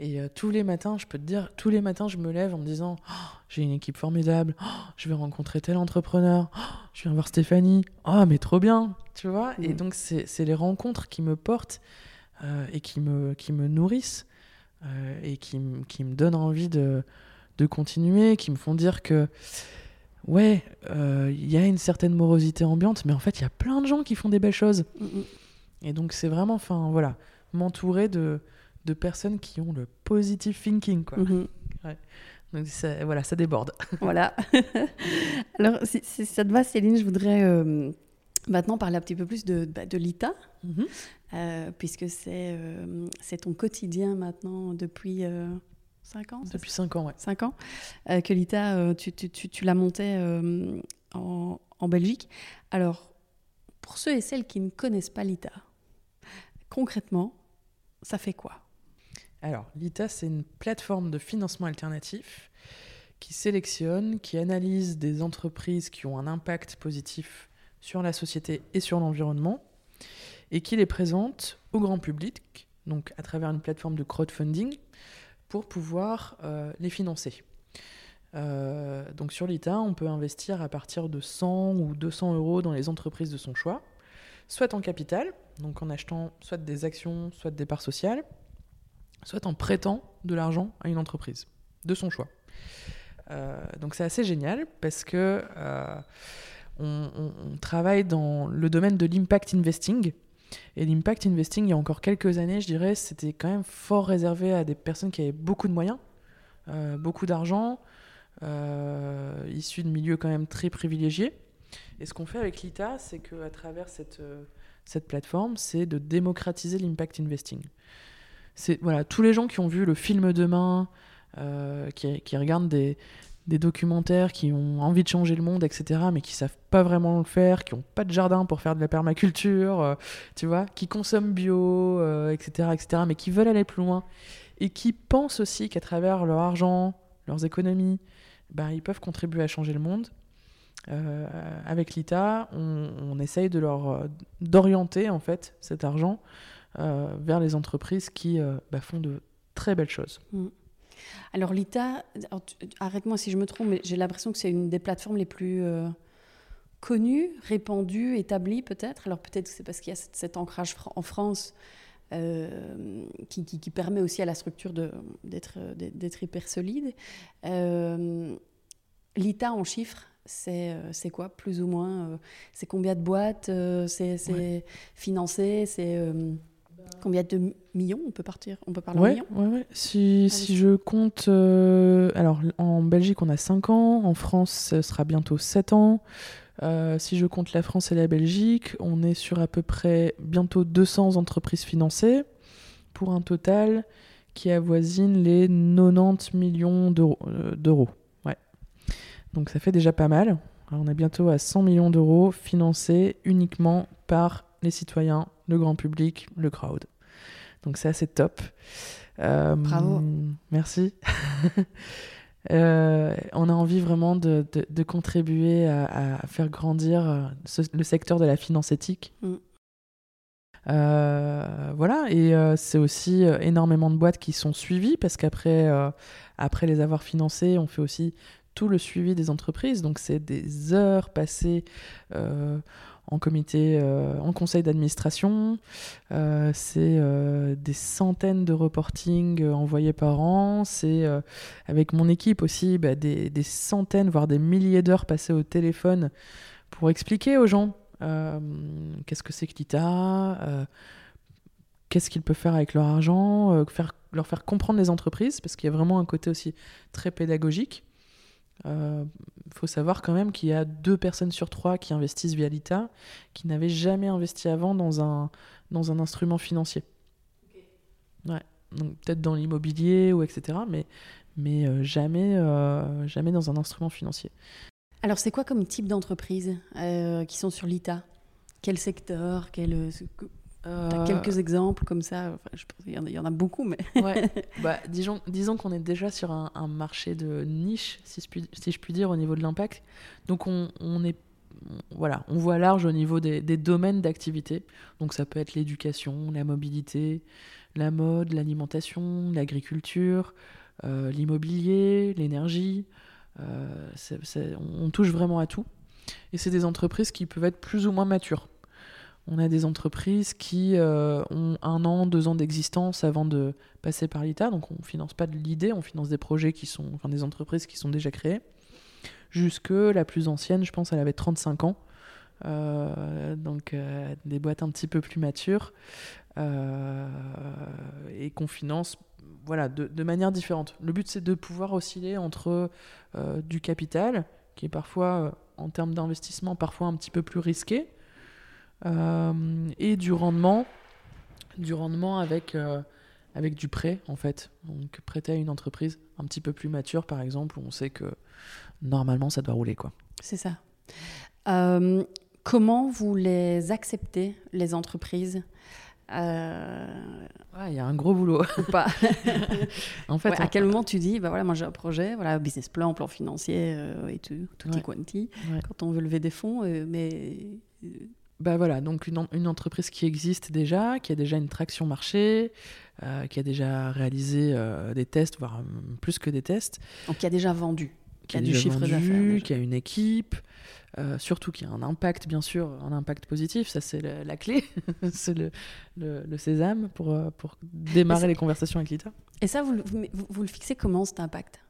Et euh, tous les matins, je peux te dire, tous les matins, je me lève en me disant Oh, j'ai une équipe formidable, oh, je vais rencontrer tel entrepreneur, oh, je viens voir Stéphanie, oh, mais trop bien, tu vois? Et donc, c'est les rencontres qui me portent euh, et qui me, qui me nourrissent euh, et qui, me donnent envie de, de continuer, qui me font dire que, ouais, il y a une certaine morosité ambiante, mais en fait, il y a plein de gens qui font des belles choses. Mm, mm. Et donc, c'est vraiment, enfin, voilà, m'entourer de, de personnes qui ont le positive thinking, quoi. Mhm. Donc, ça, voilà, ça déborde. Voilà. Alors, si, si ça te va, Céline, je voudrais euh, maintenant parler un petit peu plus de, bah, de l'ITA, euh, puisque c'est euh, c'est ton quotidien maintenant depuis 5 ans Depuis 5 ans, ouais. 5 ans que l'ITA, tu, tu, tu, tu la montais en, en Belgique. Alors, pour ceux et celles qui ne connaissent pas l'ITA, concrètement, ça fait quoi? Alors, l'ITA, c'est une plateforme de financement alternatif qui sélectionne, qui analyse des entreprises qui ont un impact positif sur la société et sur l'environnement, et qui les présente au grand public, donc à travers une plateforme de crowdfunding, pour pouvoir euh, les financer. Euh, donc sur l'ITA, on peut investir à partir de 100 ou 200 euros dans les entreprises de son choix, soit en capital, donc en achetant soit des actions, soit des parts sociales, soit en prêtant de l'argent à une entreprise de son choix. Euh, donc c'est assez génial parce que euh, on, travaille dans le domaine de l'impact investing. Et l'impact investing, il y a encore quelques années, je dirais, c'était quand même fort réservé à des personnes qui avaient beaucoup de moyens, euh, beaucoup d'argent, issus de milieux quand même très privilégiés. Et ce qu'on fait avec l'ITA, c'est qu'à travers cette, cette plateforme, c'est de démocratiser l'impact investing. Tous les gens qui ont vu le film Demain, euh, qui, regardent des, documentaires, qui ont envie de changer le monde, etc., mais qui savent pas vraiment le faire, qui ont pas de jardin pour faire de la permaculture, euh, tu vois, qui consomment bio, euh, etc., etc., mais qui veulent aller plus loin et qui pensent aussi qu'à travers leur argent, leurs économies, ben, ils peuvent contribuer à changer le monde. Avec l'ITA, on, on essaye de leur d'orienter en fait cet argent vers les entreprises qui euh, bah, font de très belles choses. Alors l'ITA, alors, tu- arrête-moi si je me trompe, mais j'ai l'impression que c'est une des plateformes les plus euh, connues, répandues, établies peut-être. Alors peut-être que c'est parce qu'il y a cet, cet ancrage en France euh, qui, qui- qui permet aussi à la structure d'être euh, hyper solide. Euh, L'ITA en chiffres, c'est euh, quoi plus ou moins euh, C'est combien de boîtes euh, C'est financé C'est euh, combien de millions On peut partir? On peut parler en Ouais, millions? ouais, ouais. Si, je compte. euh, alors, en Belgique, on a 5 ans. En France, ce sera bientôt 7 ans. Euh, si je compte la France et la Belgique, on est sur à peu près bientôt 200 entreprises financées pour un total qui avoisine les 90 millions d'euros. euh. Ouais. Donc, ça fait déjà pas mal. Alors, on est bientôt à 100 millions d'euros financés uniquement par les citoyens, le grand public, le crowd. Donc ça, c'est top. Euh, Bravo. Merci. Euh, on a envie vraiment de, de- de contribuer à, à faire grandir euh, ce- le secteur de la finance éthique. Mm. Euh, voilà, et euh, c'est aussi euh, énormément de boîtes qui sont suivies parce qu'après après les avoir financées, on fait aussi tout le suivi des entreprises. Donc c'est des heures passées en comité, euh, en conseil d'administration. Euh, c'est euh, des centaines de reporting euh, envoyés par an. C'est avec mon équipe aussi bah, des, centaines, voire des milliers d'heures passées au téléphone pour expliquer aux gens qu'est-ce que c'est que l'ITA, qu'est-ce qu'ils peuvent faire avec leur argent, leur faire comprendre les entreprises, parce qu'il y a vraiment un côté aussi très pédagogique. Il faut savoir quand même qu'il y a deux personnes sur trois qui investissent via l'ITA qui n'avaient jamais investi avant dans un, dans un instrument financier. Ouais. Donc peut-être dans l'immobilier ou etc. Mais, mais euh, jamais, euh, jamais dans un instrument financier. Alors, c'est quoi comme type d'entreprises euh, qui sont sur l'ITA Quel secteur? Quel... T'as Euh, quelques exemples comme ça Enfin, je pense qu'il y en a- il y en a beaucoup, mais... Ouais, bah, disons, disons qu'on est déjà sur un, un marché de niche, si je, puis, si je puis dire, au niveau de l'impact. Donc on, on est, voilà, on voit large au niveau des, des domaines d'activité. Donc ça peut être l'éducation, la mobilité, la mode, l'alimentation, l'agriculture, l'immobilier, l'énergie. on touche vraiment à tout. Et c'est des entreprises qui peuvent être plus ou moins matures. On a des entreprises qui euh, ont un an, deux ans d'existence avant de passer par l'ITA. Donc on ne finance pas de l'idée, on finance des projets qui sont, enfin des entreprises qui sont déjà créées. Jusque la plus ancienne, je pense, elle avait 35 ans. Euh, donc euh, des boîtes un petit peu plus matures et qu'on finance voilà, de, de, manière différente. Le but c'est de pouvoir osciller entre du capital, qui est parfois en termes d'investissement parfois un petit peu plus risqué, et du rendement, du rendement avec, euh, avec du prêt en fait. Donc prêter à une entreprise un petit peu plus mature par exemple, où on sait que normalement ça doit rouler quoi. C'est ça. Euh, comment vous les acceptez, les entreprises il y a un gros boulot. Ou pas. en fait, à quel moment tu dis, bah voilà, moi j'ai un projet, voilà, business plan, plan financier et tout, tout ouais. quanti, quand on veut lever des fonds, mais bah voilà, donc une, une, entreprise qui existe déjà, qui a déjà une traction marché, euh, qui a déjà réalisé euh, des tests, voire euh, plus que des tests. Donc qui a déjà vendu, qui, a, du chiffre d'affaires. Qui a une équipe, surtout qui a un impact, bien sûr, un impact positif, ça c'est la, clé, c'est le, le, sésame pour, pour démarrer les conversations avec l'ITA. Et ça, vous, vous, vous le fixez comment cet impact?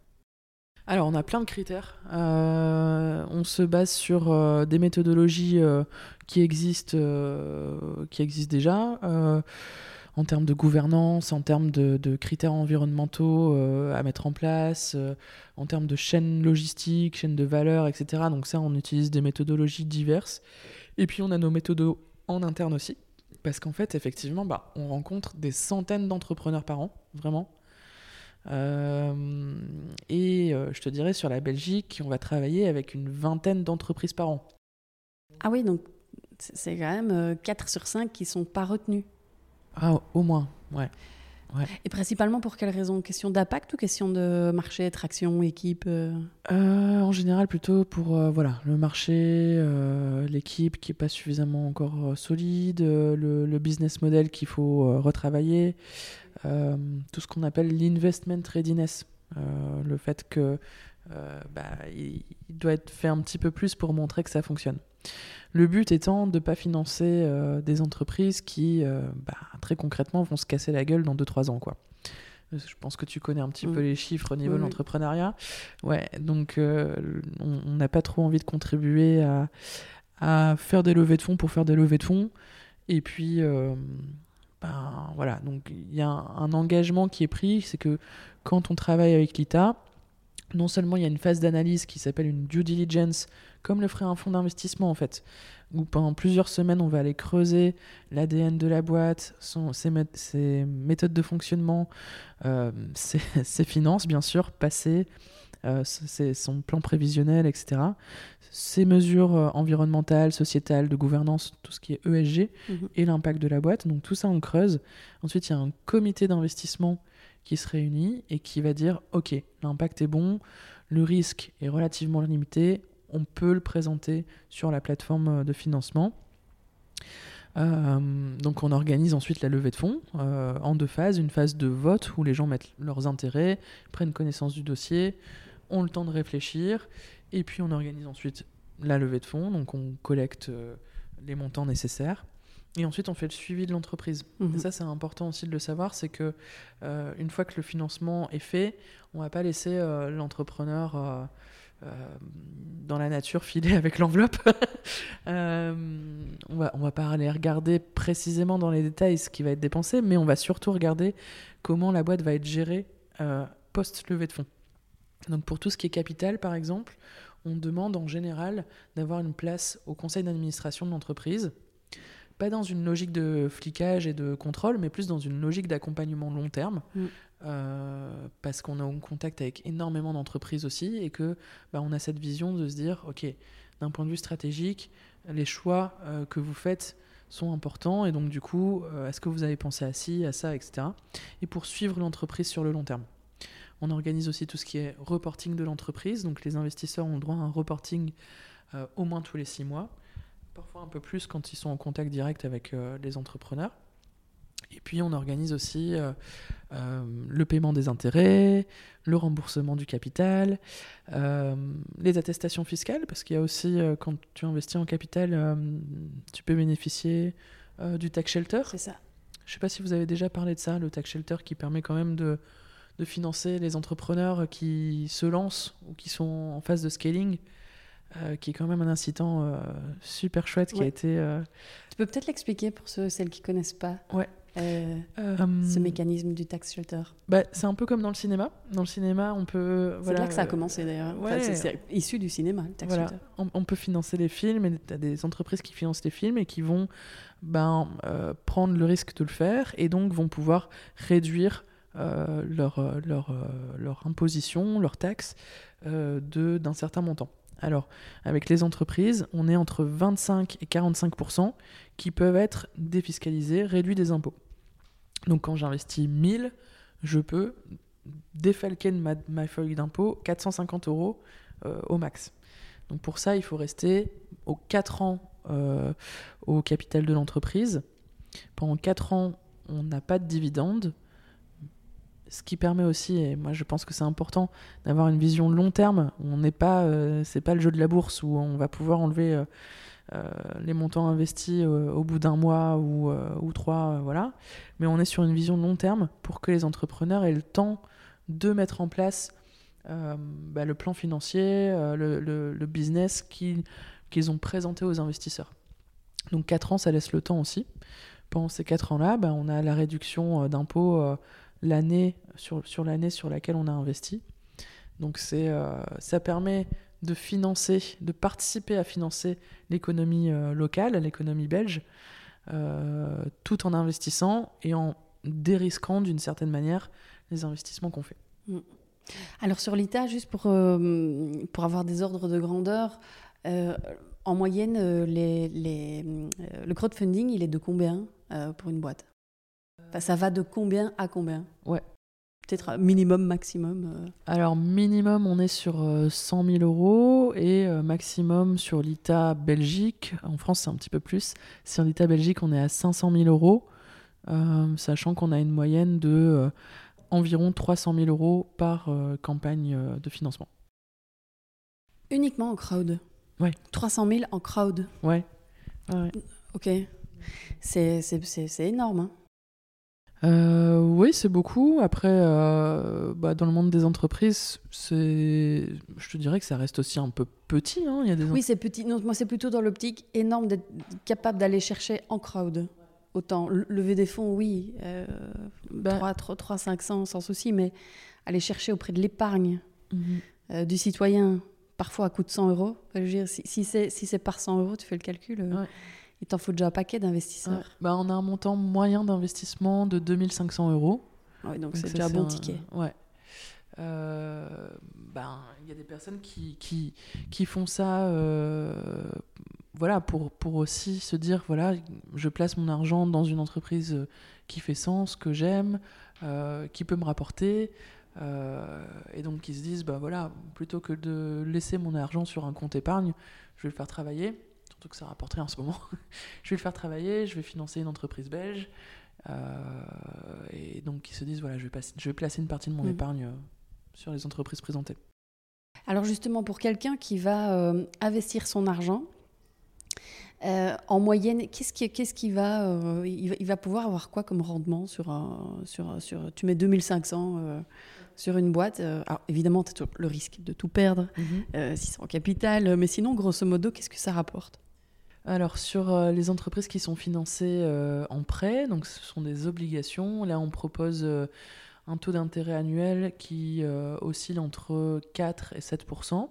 Alors, on a plein de critères. Euh, on se base sur euh, des méthodologies euh, qui, existent, déjà, en termes de gouvernance, en termes de, critères environnementaux à mettre en place, en termes de chaîne logistique, chaîne de valeur, etc. Donc ça, on utilise des méthodologies diverses. Et puis, on a nos méthodes en interne aussi. Parce qu'en fait, effectivement, bah, on rencontre des centaines d'entrepreneurs par an, vraiment. Euh, et euh, je te dirais, sur la Belgique, on va travailler avec une vingtaine d'entreprises par an. Ah oui, donc c'est quand même 4 euh, sur 5 qui ne sont pas retenus. Ah, au moins, ouais. Et principalement pour quelles raisons Question d'impact ou question de marché, traction, équipe euh? Euh, En général, plutôt pour euh, voilà, le marché, l'équipe qui n'est pas suffisamment encore solide, le, business model qu'il faut retravailler, tout ce qu'on appelle l'investment readiness. le fait que bah, il doit être fait un petit peu plus pour montrer que ça fonctionne. Le but étant de ne pas financer euh, des entreprises qui, euh, bah, très concrètement, vont se casser la gueule dans 2-3 ans. Quoi. Je pense que tu connais un petit peu les chiffres au niveau de l'entrepreneuriat. Ouais, donc euh, on n'a pas trop envie de contribuer à, à, faire des levées de fonds pour faire des levées de fonds. Et puis, ben, voilà, donc il y a un, un, engagement qui est pris, c'est que quand on travaille avec l'ITA, non seulement il y a une phase d'analyse qui s'appelle une due diligence, comme le ferait un fonds d'investissement en fait, où pendant plusieurs semaines on va aller creuser l'ADN de la boîte, son, ses, méthodes de fonctionnement, euh, ses, finances bien sûr, passées, euh, son plan prévisionnel, etc. Ses mesures euh, environnementales, sociétales, de gouvernance, tout ce qui est ESG, mhm. et l'impact de la boîte. Donc tout ça on creuse. Ensuite il y a un comité d'investissement qui se réunit et qui va dire ok, l'impact est bon, le risque est relativement limité, on peut le présenter sur la plateforme de financement. Euh, donc on organise ensuite la levée de fonds euh, en deux phases. Une phase de vote où les gens mettent leurs intérêts, prennent connaissance du dossier, ont le temps de réfléchir, et puis on organise ensuite la levée de fonds. Donc on collecte euh, les montants nécessaires. Et ensuite, on fait le suivi de l'entreprise. Mhm. Et ça, c'est important aussi de le savoir, c'est que euh, une fois que le financement est fait, on va pas laisser euh, l'entrepreneur euh, dans la nature filer avec l'enveloppe. on va on va pas aller regarder précisément dans les détails ce qui va être dépensé, mais on va surtout regarder comment la boîte va être gérée post levée de fonds. Donc pour tout ce qui est capital, par exemple, on demande en général d'avoir une place au conseil d'administration de l'entreprise pas dans une logique de flicage et de contrôle, mais plus dans une logique d'accompagnement long terme, mm. euh, parce qu'on est en contact avec énormément d'entreprises aussi, et que bah, on a cette vision de se dire, ok, d'un point de vue stratégique, les choix euh, que vous faites sont importants, et donc du coup, euh, est-ce que vous avez pensé à ci, à ça, etc. Et pour suivre l'entreprise sur le long terme. On organise aussi tout ce qui est reporting de l'entreprise, donc les investisseurs ont droit à un reporting au moins tous les six mois parfois un peu plus quand ils sont en contact direct avec euh, les entrepreneurs. Et puis on organise aussi euh, euh, le paiement des intérêts, le remboursement du capital, euh, les attestations fiscales, parce qu'il y a aussi, quand tu investis en capital, tu peux bénéficier du tax shelter. C'est ça. Je ne sais pas si vous avez déjà parlé de ça, le tax shelter qui permet quand même de, de financer les entrepreneurs qui se lancent ou qui sont en phase de scaling. Qui est quand même un incitant super chouette qui a été. Tu peux peut-être l'expliquer pour ceux celles qui connaissent pas. Ouais. Euh, ce mécanisme du tax shelter? Bah, C'est un peu comme dans le cinéma. Dans le cinéma, on peut. C'est là que ça a commencé d'ailleurs. c'est issu du cinéma, le tax shelter. On, peut financer les films et tu as des entreprises qui financent les films et qui vont ben, euh, prendre le risque de le faire et donc vont pouvoir réduire euh, leur, leur, leur imposition, leur taxe d'un certain montant. Alors, avec les entreprises, on est entre 25 et 45% qui peuvent être défiscalisés, réduits des impôts. Donc, quand j'investis 1000, je peux défalquer de ma, feuille d'impôt 450 euros euh, au max. Donc, pour ça, il faut rester aux 4 ans euh, au capital de l'entreprise. Pendant 4 ans, on n'a pas de dividende ce qui permet aussi, et moi je pense que c'est important, d'avoir une vision long terme. On n'est pas, euh, c'est pas le jeu de la bourse où on va pouvoir enlever euh, euh, les montants investis au bout d'un mois ou, trois, voilà. Mais on est sur une vision long terme pour que les entrepreneurs aient le temps de mettre en place bah, le plan financier, le, business qu'ils ont présenté aux investisseurs. Donc 4 ans, ça laisse le temps aussi. Pendant ces 4 ans-là, bah, on a la réduction d'impôts l'année sur, sur l'année sur laquelle on a investi. Donc c'est, euh, ça permet de financer, de participer à financer l'économie euh, locale, l'économie belge, euh, tout en investissant et en dérisquant d'une certaine manière les investissements qu'on fait. Mm. Alors sur l'ITA, juste pour, pour avoir des ordres de grandeur, en moyenne, les, les, le crowdfunding, il est de combien pour une boîte? Ça va de combien à combien? Ouais. Peut-être minimum, maximum euh. Alors, minimum, on est sur 100 euh, 000 euros et euh, maximum sur l'ITA Belgique. En France, c'est un petit peu plus. Sur l'ITA Belgique, on est à 500 000 euros, sachant qu'on a une moyenne de environ 300 000 euros par campagne de financement. Uniquement en crowd? Ouais. 300 000 en crowd? Ouais. ouais. Ok. C'est énorme. Hein euh, oui, c'est beaucoup. Après, euh, bah, dans le monde des entreprises, c'est, je te dirais que ça reste aussi un peu petit. Hein. Il y a des oui, c'est petit. Non, moi, c'est plutôt dans l'optique énorme d'être capable d'aller chercher en crowd. Autant lever des fonds, oui, euh, 3, 3, 500 sans souci, mais aller chercher auprès de l'épargne mhm. euh, du citoyen, parfois à coût de 100 euros. Je veux dire, si, si c'est si par 100 euros, tu fais le calcul. Euh, il t'en faut déjà un paquet d'investisseurs. Bah, on a un montant moyen d'investissement de 2500 euros. Ah donc c'est déjà un bon ticket. Ouais. Euh, ben, il y a des personnes qui, qui, qui font ça euh, voilà, pour, pour aussi se dire voilà, je place mon argent dans une entreprise qui fait sens, que j'aime, euh, qui peut me rapporter. et donc qui se disent bah voilà, plutôt que de laisser mon argent sur un compte épargne, je vais le faire travailler surtout que ça rapporterait en ce moment. je vais le faire travailler, je vais financer une entreprise belge. Euh, et donc ils se disent voilà, je vais, passer, je vais placer une partie de mon mm. épargne euh, sur les entreprises présentées. Alors justement, pour quelqu'un qui va euh, investir son argent, en moyenne, qu'est-ce qui, qu'est-ce qui va, il va, pouvoir avoir quoi comme rendement sur, un, sur, sur tu mets 2500 sur une boîte. alors évidemment, tu as le risque de tout perdre mm-hmm. si c'est en capital, mais sinon, grosso modo, qu'est-ce que ça rapporte? Alors sur euh, les entreprises qui sont financées euh, en prêt, donc ce sont des obligations, là on propose euh, un taux d'intérêt annuel qui oscille entre 4 et 7%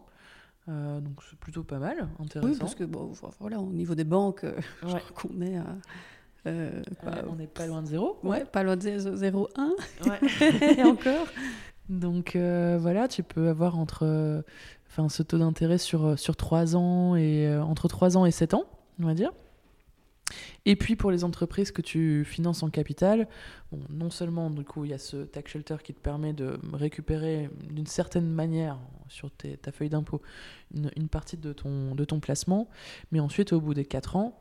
donc c'est plutôt pas mal, intéressant. Oui, parce que bon, voilà, au niveau des banques, je crois qu'on est à... on n'est pas loin de zéro. Ouais, pas loin de 0,1. Ouais. et encore. Donc voilà, tu peux avoir entre, enfin, ce taux d'intérêt sur, sur 3 ans et entre 3 ans et 7 ans on va dire. Et puis pour les entreprises que tu finances en capital, non seulement du coup il y a ce tax shelter qui te permet de récupérer d'une certaine manière sur ta feuille d'impôt une, partie de ton, de ton placement, mais ensuite au bout des 4 ans,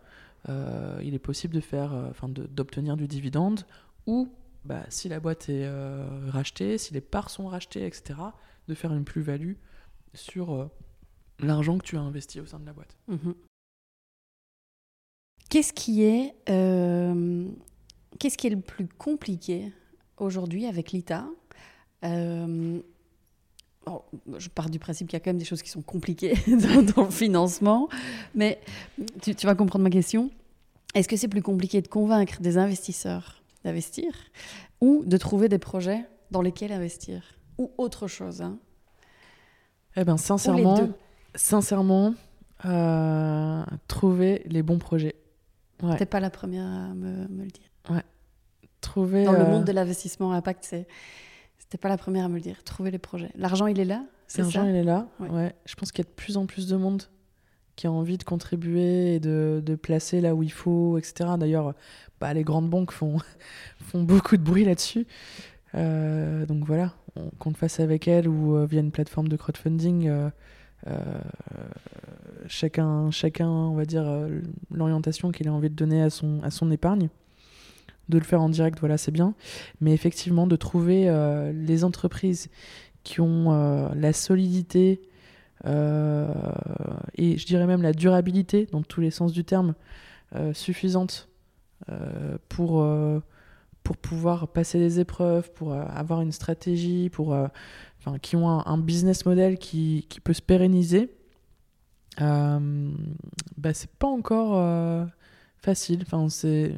euh, il est possible de faire, euh, enfin d'obtenir du dividende ou bah, si la boîte est rachetée, si les parts sont rachetées, etc., de faire une plus-value sur l'argent que tu as investi au sein de la boîte. Mhm. Qu'est-ce qui est, qu'est-ce qui est le plus compliqué aujourd'hui avec l'ITA je pars du principe qu'il y a quand même des choses qui sont compliquées dans, le financement, mais tu, vas comprendre ma question. Est-ce que c'est plus compliqué de convaincre des investisseurs d'investir ou de trouver des projets dans lesquels investir Ou autre chose hein? Eh bien, sincèrement, sincèrement euh, trouver les bons projets. Ouais. T'es pas la première à me, le dire. Ouais. Trouver, dans le euh, monde de l'investissement impact, c'est c'était pas la première à me le dire. Trouver les projets. L'argent, il est là L'argent, il est là. Ouais. Je pense qu'il y a de plus en plus de monde qui a envie de contribuer et de, de placer là où il faut, etc. D'ailleurs, bah, les grandes banques font, font beaucoup de bruit là-dessus. Euh, donc voilà, on compte face avec elles ou euh, via une plateforme de crowdfunding. Euh, chacun, chacun, on va dire, l'orientation qu'il a envie de donner à son, à son épargne de le faire en direct, voilà, c'est bien. Mais effectivement, de trouver euh, les entreprises qui ont euh, la solidité euh, et je dirais même la durabilité, dans tous les sens du terme, suffisante pour, pour pouvoir passer des épreuves, pour avoir une stratégie, pour, enfin, qui ont un, business model qui, qui, peut se pérenniser. bah, c'est pas encore facile. Enfin, c'est,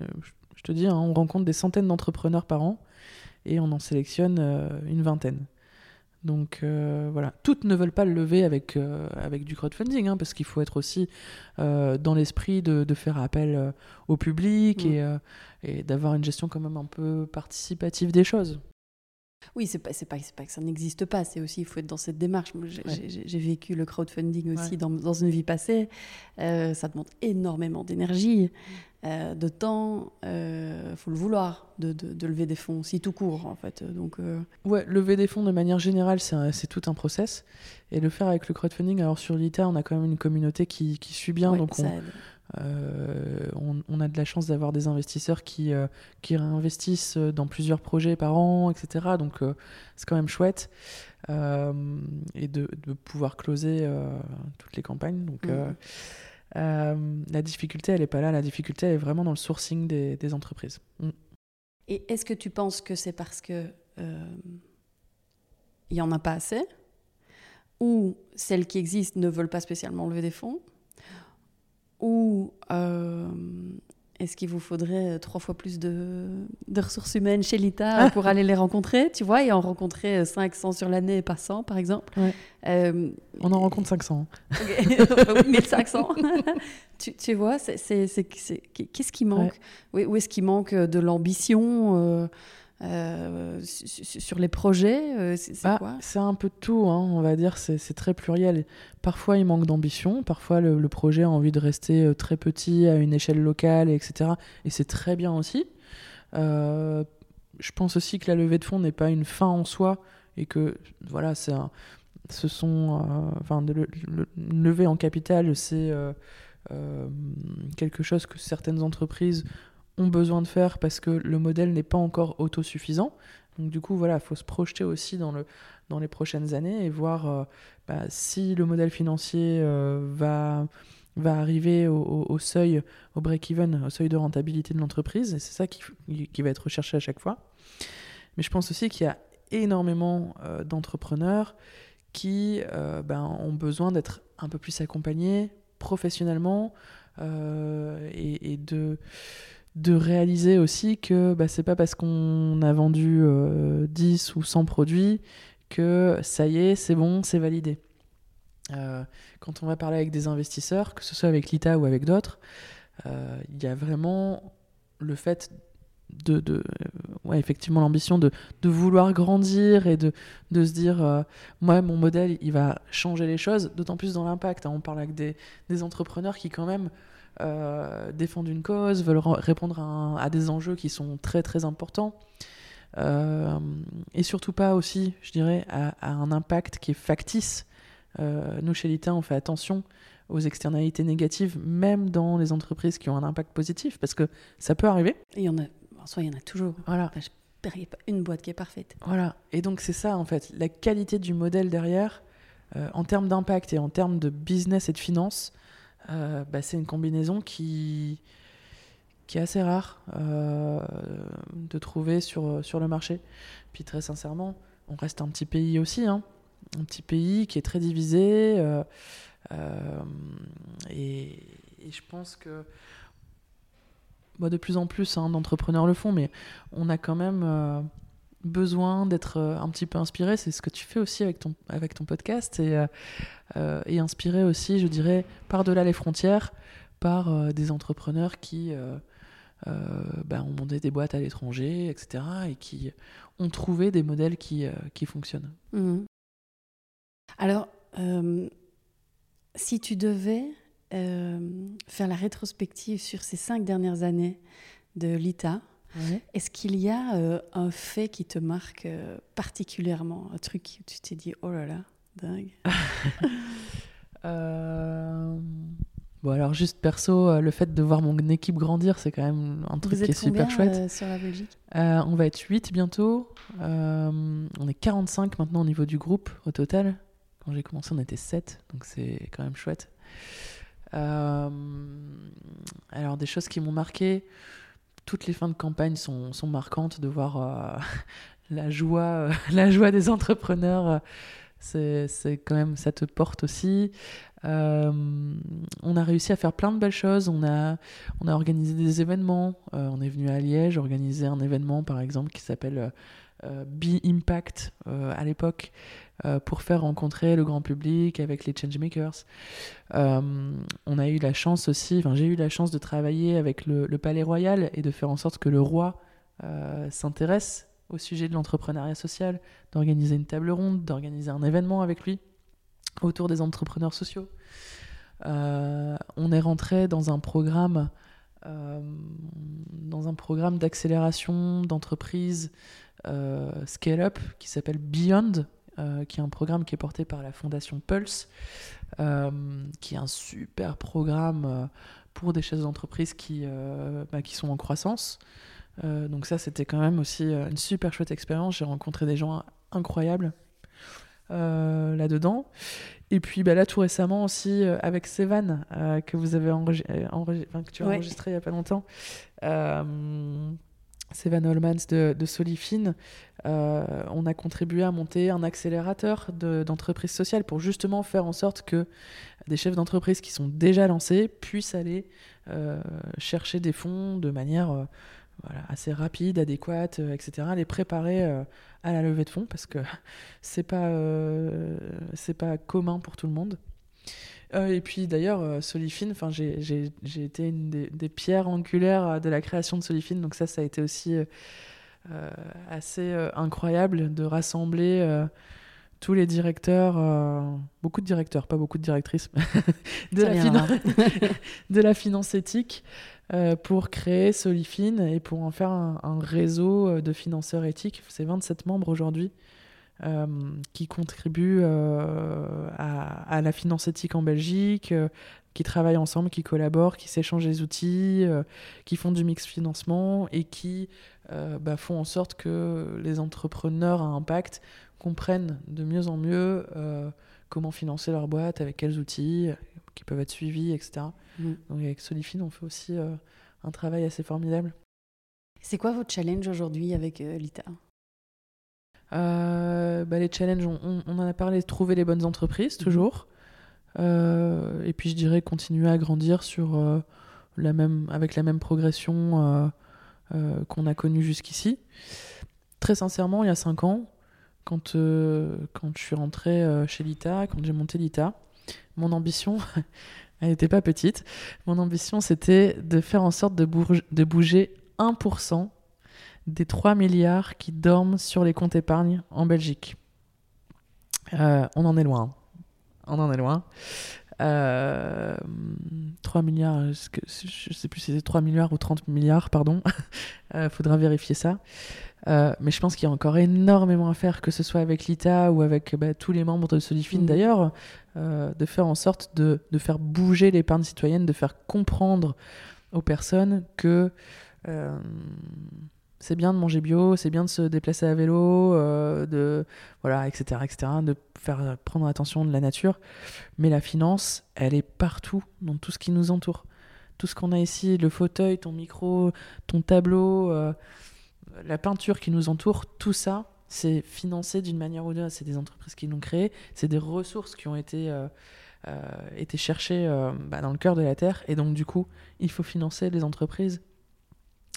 je te dis, hein, on rencontre des centaines d'entrepreneurs par an et on en sélectionne euh, une vingtaine. Donc euh, voilà, toutes ne veulent pas le lever avec, euh, avec du crowdfunding, hein, parce qu'il faut être aussi dans l'esprit de, de, faire appel au public mm. et, et d'avoir une gestion quand même un peu participative des choses. Oui, c'est pas, pas, pas que ça n'existe pas, c'est aussi, il faut être dans cette démarche. J'ai vécu le crowdfunding aussi dans, dans, une vie passée. Euh, ça demande énormément d'énergie, euh, de temps. Il euh, faut le vouloir de, de, lever des fonds, si tout court, en fait. Donc, Ouais, lever des fonds de manière générale, c'est tout un process. Et le faire avec le crowdfunding, alors sur l'ITA, on a quand même une communauté qui, qui suit bien. donc on, euh, on, a de la chance d'avoir des investisseurs qui, euh, qui réinvestissent dans plusieurs projets par an, etc. Donc euh, c'est quand même chouette. et de, pouvoir closer toutes les campagnes. Donc mmh. la difficulté, elle n'est pas là. La difficulté, elle est vraiment dans le sourcing des, entreprises. Mmh. Et est-ce que tu penses que c'est parce que il n'y en a pas assez ou celles qui existent ne veulent pas spécialement lever des fonds? Ou euh, est-ce qu'il vous faudrait trois fois plus de, ressources humaines chez l'ITA pour aller les rencontrer, tu vois, et en rencontrer 500 sur l'année et pas 100, par exemple euh, On en rencontre 500. Okay. 1500 tu, tu, vois, c'est, qu'est-ce qui manque? Oui. Où est-ce qu'il manque de l'ambition euh, euh, sur les projets euh, C'est bah, quoi C'est un peu de tout, hein, on va dire, c'est très pluriel. Parfois, il manque d'ambition, parfois, le, projet a envie de rester euh, très petit, à une échelle locale, etc. Et c'est très bien aussi. je pense aussi que la levée de fonds n'est pas une fin en soi, et que, voilà, c'est ce sont... enfin, le, lever en capital, c'est... quelque chose que certaines entreprises ont besoin de faire parce que le modèle n'est pas encore autosuffisant. Donc du coup, voilà, il faut se projeter aussi dans, le, dans les prochaines années et voir euh, bah, si le modèle financier euh, va, va arriver au, seuil, au break-even, au seuil de rentabilité de l'entreprise. Et c'est ça qui, qui, va être recherché à chaque fois. Mais je pense aussi qu'il y a énormément euh, d'entrepreneurs qui ben, ont besoin d'être un peu plus accompagnés professionnellement et, et de de réaliser aussi que bah, c'est pas parce qu'on a vendu 10 euh, ou 100 produits que ça y est, c'est bon, c'est validé. Euh, quand on va parler avec des investisseurs, que ce soit avec l'ITA ou avec d'autres, euh, il y a vraiment le fait de, de ouais, effectivement l'ambition de, de, vouloir grandir et de, de se dire moi mon modèle il va changer les choses d'autant plus dans l'impact hein. on parle avec des, des, entrepreneurs qui quand même euh, défendent une cause, veulent répondre à, des enjeux qui sont très très importants. Euh, et surtout pas aussi, je dirais, à, un impact qui est factice. Euh, nous, chez l'ITA, on fait attention aux externalités négatives, même dans les entreprises qui ont un impact positif, parce que ça peut arriver. Il y en a soi, il y en a toujours. Voilà. Enfin, je- n'y a pas une boîte qui est parfaite. Voilà. Et donc c'est ça en fait, la qualité du modèle derrière, euh, en termes d'impact et en termes de business et de finance, euh, bah, c'est une combinaison qui qui est assez rare euh, de trouver sur, sur le marché. Puis très sincèrement, on reste un petit pays aussi, hein. un petit pays qui est très divisé. euh, et, je pense que bah, de plus en plus hein, d'entrepreneurs le font, mais on a quand même besoin d'être euh, un petit peu inspiré. C'est ce que tu fais aussi avec ton, avec ton podcast et, euh, euh, et inspiré aussi, je dirais, par-delà les frontières, par des entrepreneurs qui bah, ont monté des boîtes à l'étranger, etc. et qui ont trouvé des modèles qui, qui fonctionnent. Mhm. Alors, si tu devais faire la rétrospective sur ces cinq dernières années de l'ITA, est-ce qu'il y a euh, un fait qui te marque euh, particulièrement Un truc où tu t'es dit, oh là là, dingue? Euh, Bon, alors juste perso, le fait de voir mon équipe grandir, c'est quand même un truc Vous qui est super chouette. sur la Belgique? On va être 8 bientôt. On est 45 maintenant au niveau du groupe au total. Quand j'ai commencé, on était 7, donc c'est quand même chouette. Alors, des choses qui m'ont marqué. Toutes les fins de campagne sont, marquantes de voir euh, la, joie, euh, la joie des entrepreneurs. euh, c'est quand même, ça te porte aussi. On a réussi à faire plein de belles choses. On a, organisé des événements. On est venu à Liège organiser un événement, par exemple, qui s'appelle Be Impact à l'époque, euh, pour faire rencontrer le grand public avec les changemakers. Euh, on a eu la chance aussi, j'ai eu la chance de travailler avec le, Palais Royal et de faire en sorte que le roi euh, s'intéresse au sujet de l'entrepreneuriat social, d'organiser une table ronde, d'organiser un événement avec lui autour des entrepreneurs sociaux. On est rentré dans un programme, dans un programme d'accélération d'entreprises euh, scale-up qui s'appelle Beyond, euh, qui est un programme qui est porté par la fondation Pulse, euh, qui est un super programme euh, pour des chefs d'entreprise qui, bah, qui sont en croissance. Donc ça, c'était quand même aussi une super chouette expérience. J'ai rencontré des gens incroyables là-dedans. Et puis bah, là, tout récemment aussi, euh, avec Sevan, euh, que vous avez enregi- enregi- enfin, que tu as Ouais. enregistré il n'y a pas longtemps. Euh, Sevan Holmans de, de Solifine, euh, on a contribué à monter un accélérateur de- d'entreprises sociales pour justement faire en sorte que des chefs d'entreprise qui sont déjà lancés puissent aller euh, chercher des fonds de manière euh, assez rapide, adéquate, etc. Les préparer à la levée de fonds parce que c'est pas pas commun pour tout le monde. Euh, et puis d'ailleurs, euh, Solifine, j'ai été une des, des pierres angulaires euh, de la création de Solifine, donc ça, ça a été aussi euh, assez incroyable de rassembler tous les directeurs, beaucoup de directeurs, pas beaucoup de directrices, de, la finan- de la finance éthique pour créer Solifine et pour en faire un, un réseau de financeurs éthiques. C'est 27 membres aujourd'hui qui contribuent euh, à, à la finance éthique en Belgique, euh, qui travaillent ensemble, qui collaborent, qui s'échangent les outils, euh, qui font du mix financement et qui euh, bah, font en sorte que les entrepreneurs à impact comprennent de mieux en mieux euh, comment financer leur boîte, avec quels outils, euh, qui peuvent être suivis, etc. Mhm. Donc avec Solifine, on fait aussi euh, un travail assez formidable. C'est quoi votre challenge aujourd'hui avec euh, l'ITA? Euh, bah, les challenges, on, en a parlé, trouver les bonnes entreprises, Mhm. toujours. Euh, et puis je dirais continuer à grandir sur, euh, la même, avec la même progression qu'on a connue jusqu'ici. Très sincèrement, il y a cinq ans, quand, quand je suis rentrée chez l'ITA, quand j'ai monté l'ITA, mon ambition, elle n'était pas petite, mon ambition c'était de faire en sorte de bouger 1% des 3 milliards qui dorment sur les comptes épargne en Belgique. Euh, on en est loin. On en est loin. Euh, 3 milliards, est-ce que- je sais plus si c'est 3 milliards ou 30 milliards, pardon. Euh, faudra vérifier ça. Euh, mais je pense qu'il y a encore énormément à faire, que ce soit avec l'ITA ou avec bah, tous les membres de Solifine Mhm. d'ailleurs, euh, de faire en sorte de, de faire bouger l'épargne citoyenne, de faire comprendre aux personnes que euh, C'est bien de manger bio, c'est bien de se déplacer à vélo, euh, de voilà, etc., etc., de faire prendre attention de la nature. Mais la finance, elle est partout, dans tout ce qui nous entoure. Tout ce qu'on a ici, le fauteuil, ton micro, ton tableau, euh, la peinture qui nous entoure, tout ça, c'est financé d'une manière ou d'une autre. C'est des entreprises qui l'ont créé, c'est des ressources qui ont été, euh, euh, été cherchées bah, dans le cœur de la terre. Et donc, du coup, il faut financer les entreprises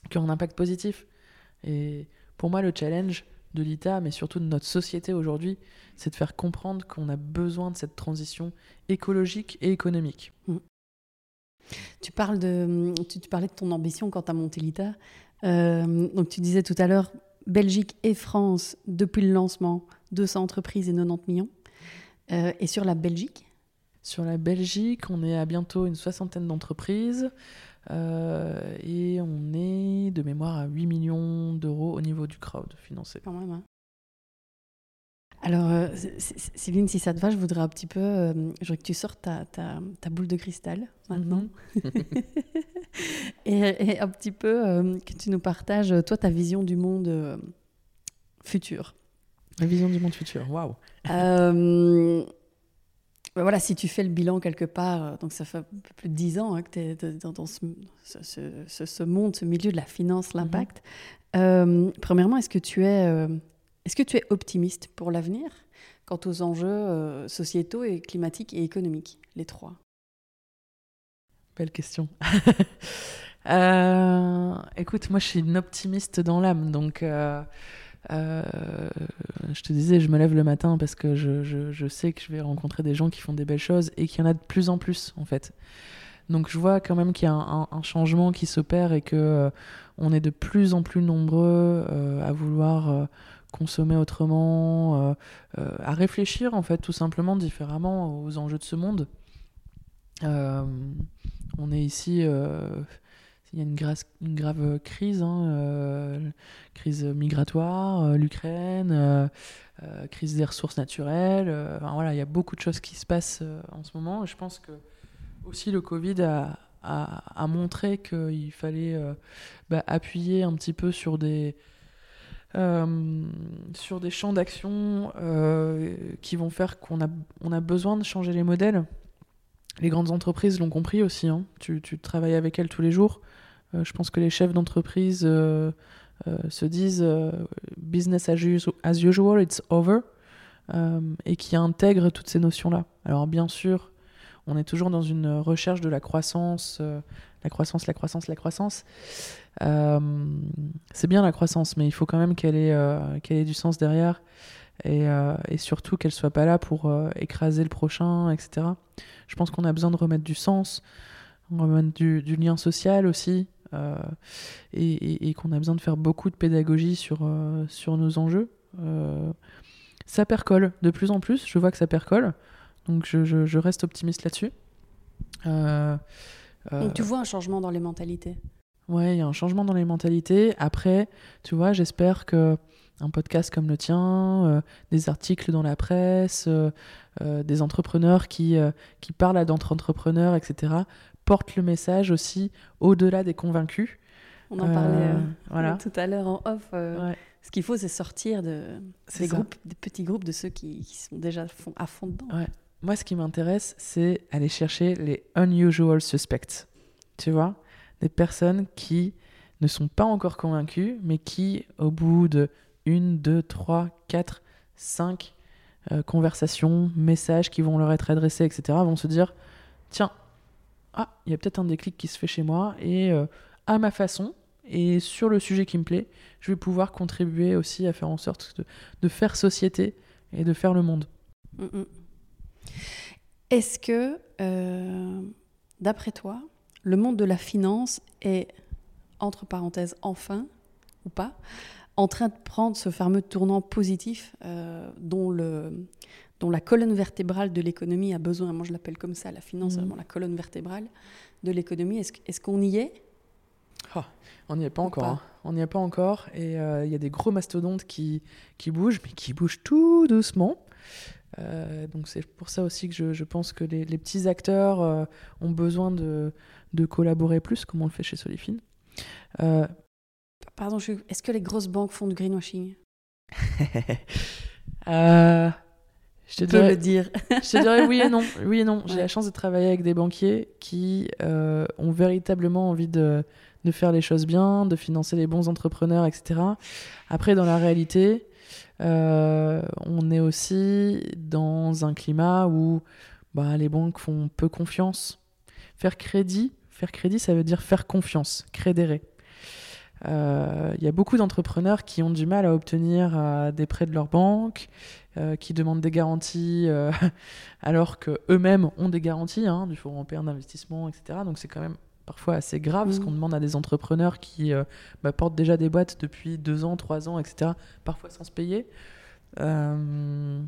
qui ont un impact positif. Et pour moi, le challenge de l'ITA, mais surtout de notre société aujourd'hui, c'est de faire comprendre qu'on a besoin de cette transition écologique et économique. Mm. Tu, parles de, tu, parlais de ton ambition quand tu as monté l'ITA. Euh, donc tu disais tout à l'heure, Belgique et France, depuis le lancement, 200 entreprises et 90 millions. Euh, et sur la Belgique? Sur la Belgique, on est à bientôt une soixantaine d'entreprises. Euh, et on est de mémoire à 8 millions d'euros au niveau du crowd financé. Quand même, hein. Alors, euh, Céline, si ça te va, je voudrais un petit peu. Euh, je voudrais que tu sortes ta, ta, ta boule de cristal maintenant. Mhm. et, un petit peu que tu nous partages, toi, ta vision du monde futur. La vision du monde futur, waouh! Bah voilà, si tu fais le bilan quelque part, euh, donc ça fait un peu plus de dix ans hein, que tu es dans, ce, ce, monde, ce milieu de la finance, mhm. l'impact. Euh, premièrement, est-ce que, tu es, euh, est-ce que tu es optimiste pour l'avenir quant aux enjeux sociétaux et climatiques et économiques, les trois? Belle question. écoute, moi je suis une optimiste dans l'âme, donc euh, je te disais, je me lève le matin parce que je, je, sais que je vais rencontrer des gens qui font des belles choses et qu'il y en a de plus en plus, en fait. Donc je vois quand même qu'il y a un, changement qui s'opère et que euh, on est de plus en plus nombreux euh, à vouloir consommer autrement, à réfléchir en fait tout simplement différemment aux enjeux de ce monde. on est ici il y a une, une grave crise, hein, euh, crise migratoire, euh, l'Ukraine, euh, crise des ressources naturelles. voilà, il y a beaucoup de choses qui se passent en ce moment. je pense que aussi le Covid a, montré qu'il fallait bah, appuyer un petit peu sur des, sur des champs d'action qui vont faire qu'on a, on a besoin de changer les modèles. Les grandes entreprises l'ont compris aussi. Hein. Tu, travailles avec elles tous les jours. Euh, je pense que les chefs d'entreprise euh, euh, se disent business as usual, it's over, et qui intègrent toutes ces notions-là. Alors bien sûr, on est toujours dans une recherche de la croissance, la croissance, la croissance, la croissance. c'est bien la croissance, mais il faut quand même qu'elle ait, ait du sens derrière et, surtout qu'elle soit pas là pour écraser le prochain, etc. Je pense qu'on a besoin de remettre du sens, remettre du lien social aussi. Euh, et, qu'on a besoin de faire beaucoup de pédagogie sur, euh, sur nos enjeux. Euh, ça percole de plus en plus, je vois que ça percole, donc je, je, reste optimiste là-dessus. donc tu vois un changement dans les mentalités? Ouais, il y a un changement dans les mentalités. Après, tu vois, j'espère que un podcast comme le tien, des articles dans la presse, des entrepreneurs qui, qui parlent à d'autres entrepreneurs, etc., porte le message aussi au-delà des convaincus. On en parlait euh, euh, voilà. tout à l'heure en off. Euh, ce qu'il faut, c'est sortir de, des, groupes, des petits groupes de ceux qui, sont déjà à fond dedans. Moi, ce qui m'intéresse, c'est aller chercher les unusual suspects. Tu vois? Des personnes qui ne sont pas encore convaincus, mais qui, au bout de une, deux, trois, quatre, cinq conversations, messages qui vont leur être adressés, etc., vont se dire Tiens, ah, il y a peut-être un déclic qui se fait chez moi et euh, à ma façon et sur le sujet qui me plaît, je vais pouvoir contribuer aussi à faire en sorte de, faire société et de faire le monde. Mm, mm. Est-ce que, euh, d'après toi, le monde de la finance est, entre parenthèses, enfin, ou pas, en train de prendre ce fameux tournant positif euh, dont le, dont la colonne vertébrale de l'économie a besoin. Moi, je l'appelle comme ça, la finance, mmh. vraiment la colonne vertébrale de l'économie. Est-ce qu'on y est? Ah, On n'y est pas encore. Hein. On n'y est pas encore. Et euh, il y a des gros mastodontes qui, qui bougent, mais qui bougent tout doucement. Euh, donc c'est pour ça aussi que je, je pense que les, les petits acteurs euh, ont besoin de, de, collaborer plus, comme on le fait chez Solifine. Pardon, je... est-ce que les grosses banques font du greenwashing? je te dirais, le dire. je te dirais oui et non. Oui et non. J'ai Ouais. la chance de travailler avec des banquiers qui euh, ont véritablement envie de, de faire les choses bien, de financer les bons entrepreneurs, etc. Après, dans la réalité, euh, on est aussi dans un climat où bah, les banques font peu confiance. Faire crédit, faire crédit, ça veut dire faire confiance, crédérer. Euh, Il y a beaucoup d'entrepreneurs qui ont du mal à obtenir euh, des prêts de leur banque, euh, qui demandent des garanties euh, alors qu'eux-mêmes ont des garanties hein, du Fonds européen d'investissement, etc. Donc c'est quand même parfois assez grave ce Mhm. qu'on demande à des entrepreneurs qui euh, bah, portent déjà des boîtes depuis deux ans, trois ans, etc. Parfois sans se payer. Euh,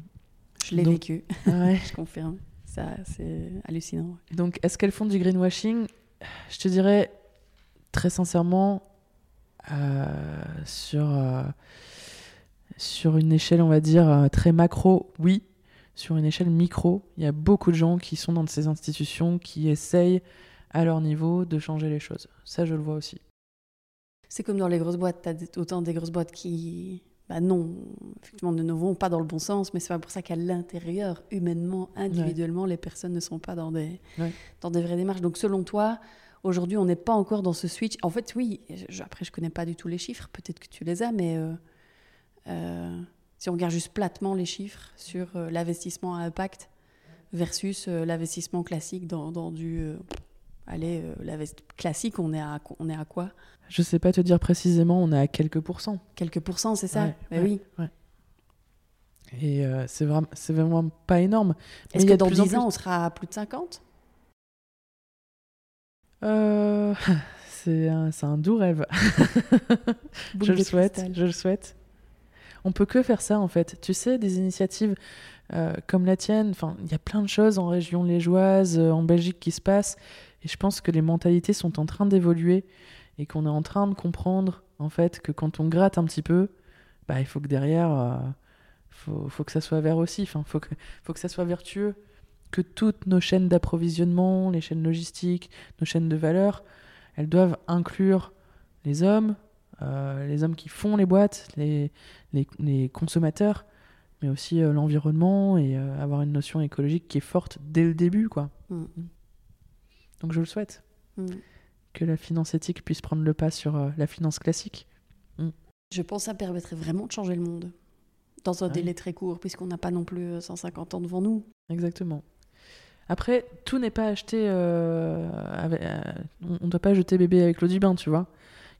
Je l'ai Donc- vécu, ouais. je confirme. Ça, c'est hallucinant. Donc, est-ce qu'elles font du greenwashing? Je te dirais très sincèrement, euh, sur, euh, sur une échelle, on va dire, euh, très macro, oui. Sur une échelle micro, il y a beaucoup de gens qui sont dans ces institutions qui essayent à leur niveau de changer les choses. Ça, je le vois aussi. C'est comme dans les grosses boîtes, tu as autant des grosses boîtes qui, bah non, effectivement, ne vont pas dans le bon sens, mais c'est pas pour ça qu'à l'intérieur, humainement, individuellement, les personnes ne sont pas dans des, Ouais. dans des vraies démarches. Donc selon toi, aujourd'hui, on n'est pas encore dans ce switch. En fait, oui, je- après, je connais pas du tout les chiffres, peut-être que tu les as, mais euh, euh, si on regarde juste platement les chiffres sur euh, l'investissement à impact versus euh, l'investissement classique dans, dans du... allez, euh, l'invest- classique, on est à, on est à quoi? Je sais pas te dire précisément, on est à quelques pourcents. Quelques pourcents, c'est ça? Ouais, Mais ouais, oui. ouais. Et euh, c'est vraiment, vraiment pas énorme. Est-ce que dans plus en 10 ans, plus- on sera à plus de 50 Euh, c'est un, doux rêve. Je le souhaite, cristal. je le souhaite. On peut que faire ça en fait. Tu sais, des initiatives euh, comme la tienne, il y a plein de choses en région liégeoise, euh, en Belgique qui se passent, et je pense que les mentalités sont en train d'évoluer et qu'on est en train de comprendre en fait que quand on gratte un petit peu, bah, il faut que derrière, euh, faut, que ça soit vert aussi. Enfin, faut que ça soit vertueux. Que toutes nos chaînes d'approvisionnement, les chaînes logistiques, nos chaînes de valeur, elles doivent inclure les hommes, euh, les hommes qui font les boîtes, les, les, les consommateurs, mais aussi euh, l'environnement et euh, avoir une notion écologique qui est forte dès le début, quoi. Mm. Donc je le souhaite Mm. que la finance éthique puisse prendre le pas sur la finance classique. Je pense que ça permettrait vraiment de changer le monde. Dans un Ah délai très court, puisqu'on n'a pas non plus euh, 150 ans devant nous. Exactement. Après, tout n'est pas acheté. avec- on ne doit pas jeter bébé avec l'eau du bain, tu vois.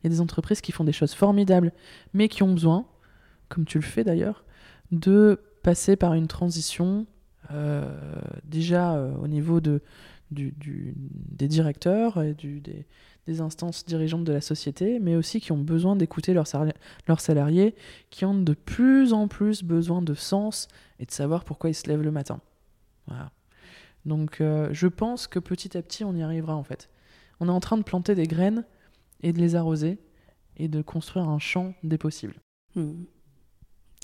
Il y a des entreprises qui font des choses formidables, mais qui ont besoin, comme tu le fais d'ailleurs, de passer par une transition euh, déjà euh, au niveau des directeurs et des, instances dirigeantes de la société, mais aussi qui ont besoin d'écouter leurs salariés, qui ont de plus en plus besoin de sens et de savoir pourquoi ils se lèvent le matin. Voilà. Donc euh, je pense que petit à petit on y arrivera en fait. On est en train de planter des graines et de les arroser et de construire un champ des possibles. Il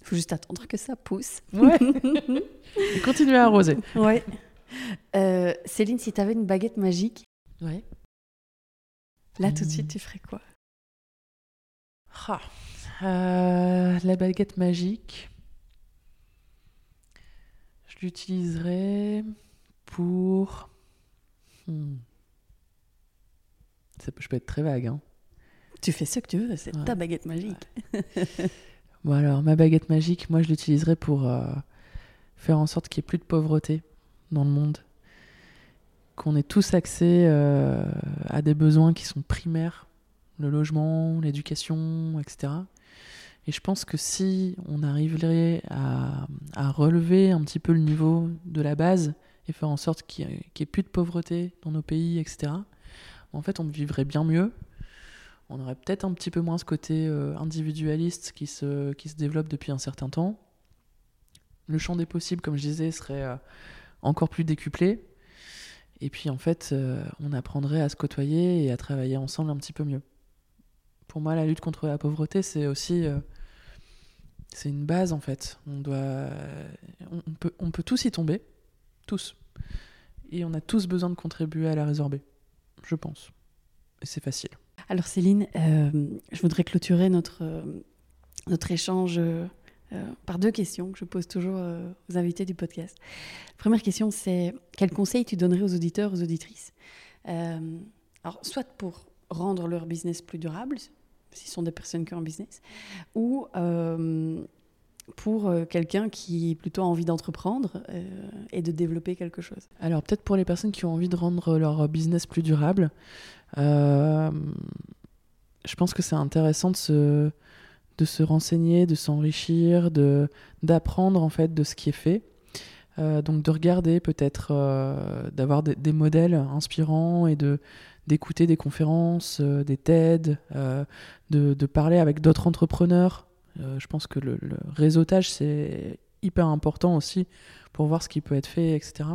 faut juste attendre que ça pousse. Ouais. et continuer à arroser. ouais. Euh, Céline, si tu avais une baguette magique, Ouais. là tout de Hmm. suite, tu ferais quoi? Ah. Euh, la baguette magique. Je l'utiliserai pour. Hmm. Ça peut- je peux être très vague. Hein. Tu fais ce que tu veux, c'est Ouais. ta baguette magique. Bon alors, ma baguette magique, moi je l'utiliserai pour euh, faire en sorte qu'il n'y ait plus de pauvreté dans le monde. Qu'on ait tous accès euh, à des besoins qui sont primaires, le logement, l'éducation, etc. Et je pense que si on arriverait à, à relever un petit peu le niveau de la base et faire en sorte qu'il n'y ait plus de pauvreté dans nos pays, etc., en fait on vivrait bien mieux, on aurait peut-être un petit peu moins ce côté euh, individualiste qui se, qui se développe depuis un certain temps. Le champ des possibles, comme je disais, serait euh, encore plus décuplé. Et puis en fait, euh, on apprendrait à se côtoyer et à travailler ensemble un petit peu mieux. Pour moi, la lutte contre la pauvreté, c'est aussi... une base en fait. On, doit, on peut, on peut tous y tomber, tous. Et on a tous besoin de contribuer à la résorber, je pense. Et c'est facile. Alors Céline, euh, je voudrais clôturer notre, euh, notre échange euh, par deux questions que je pose toujours aux invités du podcast. première question, c'est quel conseil tu donnerais aux auditeurs, aux auditrices? Alors, soit pour rendre leur business plus durable, s'ils sont des personnes qui ont un business, ou pour quelqu'un qui plutôt a envie d'entreprendre et de développer quelque chose Alors peut-être pour les personnes qui ont envie de rendre leur business plus durable, je pense que c'est intéressant de se, de se renseigner, de s'enrichir, de, d'apprendre en fait de ce qui est fait. Euh, donc de regarder peut-être, euh, d'avoir des, modèles inspirants et de, d'écouter des conférences, des TED, de, de, parler avec d'autres entrepreneurs. je pense que le réseautage, c'est hyper important aussi pour voir ce qui peut être fait, etc.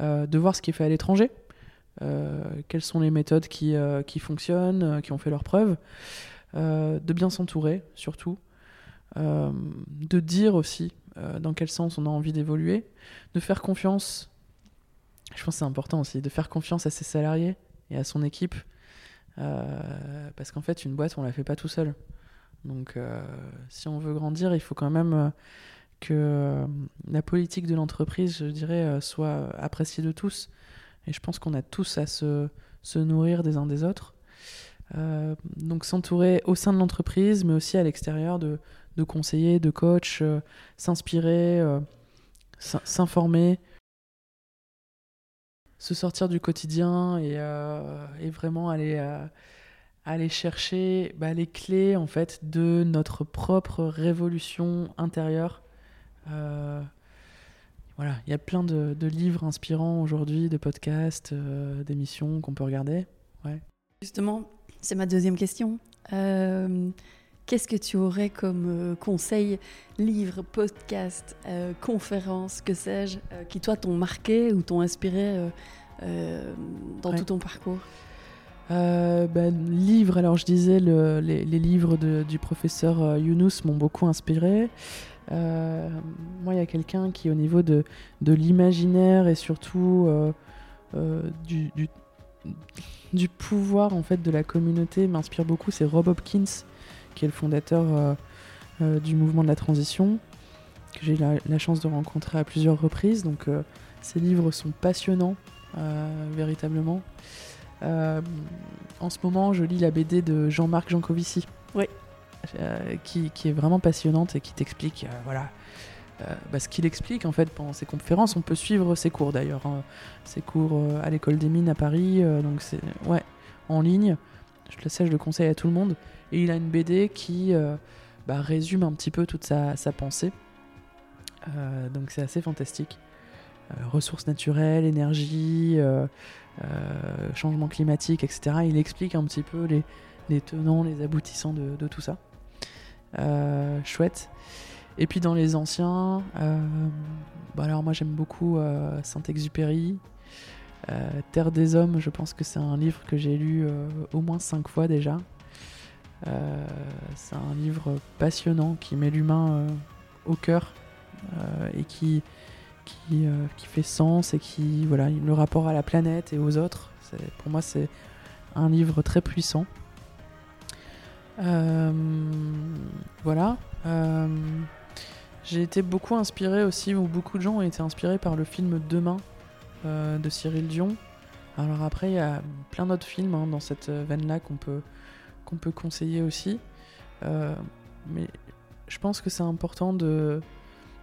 de voir ce qui est fait à l'étranger. Euh, quelles sont les méthodes qui, euh, qui fonctionnent, euh, qui ont fait leurs preuves, de bien s'entourer surtout, de dire aussi dans quel sens on a envie d'évoluer, de faire confiance, je pense que c'est important aussi, de faire confiance à ses salariés et à son équipe, parce qu'en fait une boîte on la fait pas tout seul. Donc si on veut grandir, il faut quand même que la politique de l'entreprise, je dirais, soit appréciée de tous et je pense qu'on a tous à se, se, nourrir des uns des autres. Euh, donc s'entourer au sein de l'entreprise, mais aussi à l'extérieur de, de, conseillers, de coachs, euh, s'inspirer, euh, s'informer, se sortir du quotidien et, et vraiment aller, aller chercher bah, les clés en fait de notre propre révolution intérieure voilà, il y a plein de, livres inspirants aujourd'hui, de podcasts, euh, d'émissions qu'on peut regarder. Ouais. Justement, c'est ma deuxième question. Euh, qu'est-ce que tu aurais comme euh, conseil, livres, podcasts, conférences, que sais-je, qui toi t'ont marqué ou t'ont inspiré dans tout ton parcours? Ben, livres, alors je disais, les, livres du professeur Younous m'ont beaucoup inspiré. Euh, moi, il y a quelqu'un qui, au niveau de, l'imaginaire et surtout euh, euh, du, pouvoir en fait de la communauté, m'inspire beaucoup. C'est Rob Hopkins, qui est le fondateur du mouvement de la transition, que j'ai eu la, chance de rencontrer à plusieurs reprises. Donc, ses livres sont passionnants, véritablement. en ce moment, je lis la BD de Jean-Marc Jancovici. Oui. Euh, qui, est vraiment passionnante et qui t'explique, euh, voilà, euh, bah, ce qu'il explique en fait pendant ses conférences. On peut suivre ses cours d'ailleurs, hein. ses cours à l'école des mines à Paris, donc c'est ouais, en ligne. Je le sais, je le conseille à tout le monde. Et il a une BD qui bah, résume un petit peu toute sa, pensée. donc c'est assez fantastique. ressources naturelles, énergie, changement climatique, etc. Il explique un petit peu les, tenants, les aboutissants de tout ça. Euh, chouette. Et puis dans les anciens, euh, bah alors moi j'aime beaucoup euh, Saint-Exupéry. Terre des Hommes, je pense que c'est un livre que j'ai lu au moins cinq fois déjà. c'est un livre passionnant qui met l'humain au cœur et qui, qui, qui, fait sens et qui, voilà, le rapport à la planète et aux autres. Pour moi, c'est un livre très puissant. Euh, voilà. Euh, j'ai été beaucoup inspiré aussi, ou beaucoup de gens ont été inspirés par le film Demain euh, de Cyril Dion. Alors après, il y a plein d'autres films hein, dans cette veine-là qu'on peut, peut conseiller aussi. mais je pense que c'est important de,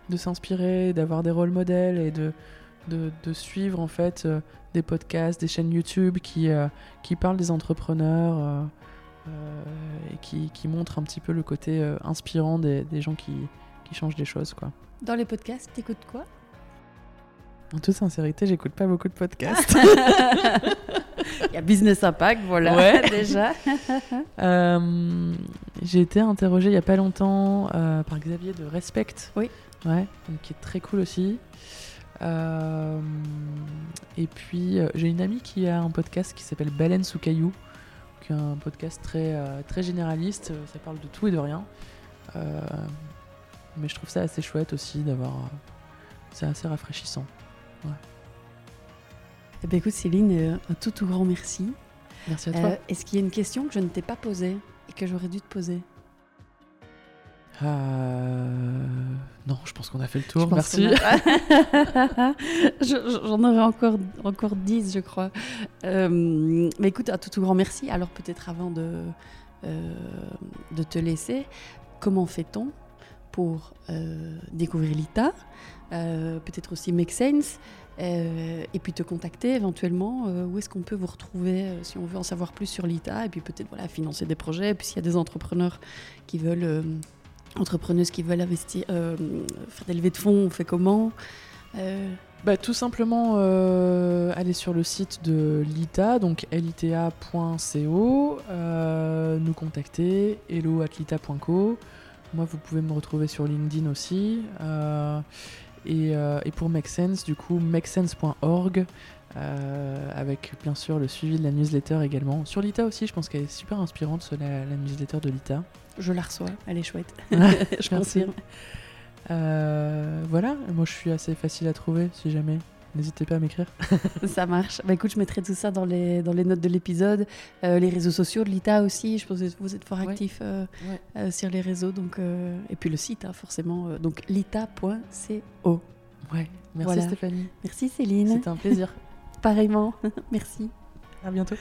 de s'inspirer, d'avoir des rôles modèles et de, de, de, suivre en fait des podcasts, des chaînes YouTube qui, qui parlent des entrepreneurs. Euh, et qui, qui, montre un petit peu le côté euh, inspirant des, des gens qui, qui, changent des choses. Quoi. Dans les podcasts, t'écoutes quoi? En toute sincérité, j'écoute pas beaucoup de podcasts. Il y a Business Impact, voilà, ouais. déjà. euh, j'ai été interrogée il y a pas longtemps euh, par Xavier de Respect. Oui. Ouais, donc qui est très cool aussi. Euh, et puis, j'ai une amie qui a un podcast qui s'appelle Baleine sous un podcast très, euh, très généraliste, euh, ça parle de tout et de rien. Euh, mais je trouve ça assez chouette aussi d'avoir. c'est assez rafraîchissant. Ouais. Eh ben écoute Céline, un tout tout grand merci. Merci à toi. Est-ce qu'il y a une question que je ne t'ai pas posée et que j'aurais dû te poser? Euh... Non, je pense qu'on a fait le tour. Merci. J'en aurais encore, encore 10, je crois. Euh, mais écoute, à tout, tout grand merci. Alors, peut-être avant de, euh, de te laisser, comment fait-on pour découvrir l'ITA Peut-être aussi Make Sense et puis te contacter éventuellement. où est-ce qu'on peut vous retrouver si on veut en savoir plus sur l'ITA Et puis peut-être voilà, financer des projets. Et puis s'il y a des entrepreneurs qui veulent entrepreneuses qui veulent investir, euh, faire des levées de fonds, on fait comment euh, bah, Tout simplement euh, aller sur le site de l'ITA, donc lita.co, nous contacter, hello.lita.co. Moi, vous pouvez me retrouver sur LinkedIn aussi. Et, pour Make Sense, du coup, makesense.org. Avec bien sûr le suivi de la newsletter également. Sur l'ITA aussi, je pense qu'elle est super inspirante, la, la newsletter de l'ITA. Je la reçois, elle est chouette. je confirme. Euh, voilà, moi je suis assez facile à trouver si jamais. N'hésitez pas à m'écrire. ça marche. Bah écoute, je mettrai tout ça dans les, dans les notes de l'épisode. Euh, les réseaux sociaux de l'ITA aussi. Je pense que vous êtes fort actifs sur les réseaux. Donc, et puis le site, hein, forcément. donc lita.co. Ouais, merci Stéphanie. Merci Céline. C'était un plaisir. Pareillement. Merci. À bientôt.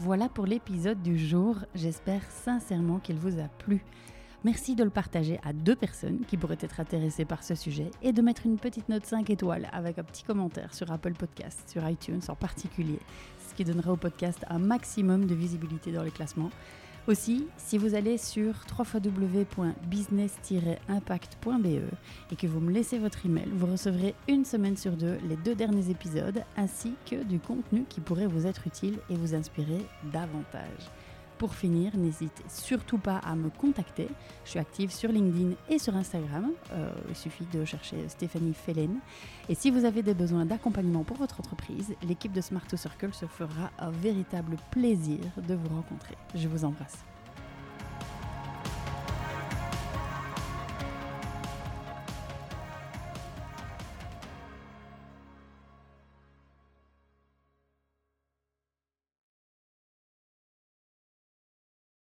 Voilà pour l'épisode du jour. J'espère sincèrement qu'il vous a plu. Merci de le partager à deux personnes qui pourraient être intéressées par ce sujet et de mettre une petite note 5 étoiles avec un petit commentaire sur Apple Podcast, sur iTunes en particulier, ce qui donnera au podcast un maximum de visibilité dans les classements. Aussi, si vous allez sur www.business-impact.be et que vous me laissez votre email, vous recevrez une semaine sur deux les deux derniers épisodes ainsi que du contenu qui pourrait vous être utile et vous inspirer davantage. Pour finir, n'hésitez surtout pas à me contacter. Je suis active sur LinkedIn et sur Instagram. Euh, il suffit de chercher Stéphanie Fellen. Et si vous avez des besoins d'accompagnement pour votre entreprise, l'équipe de Smart Circle se fera un véritable plaisir de vous rencontrer. Je vous embrasse.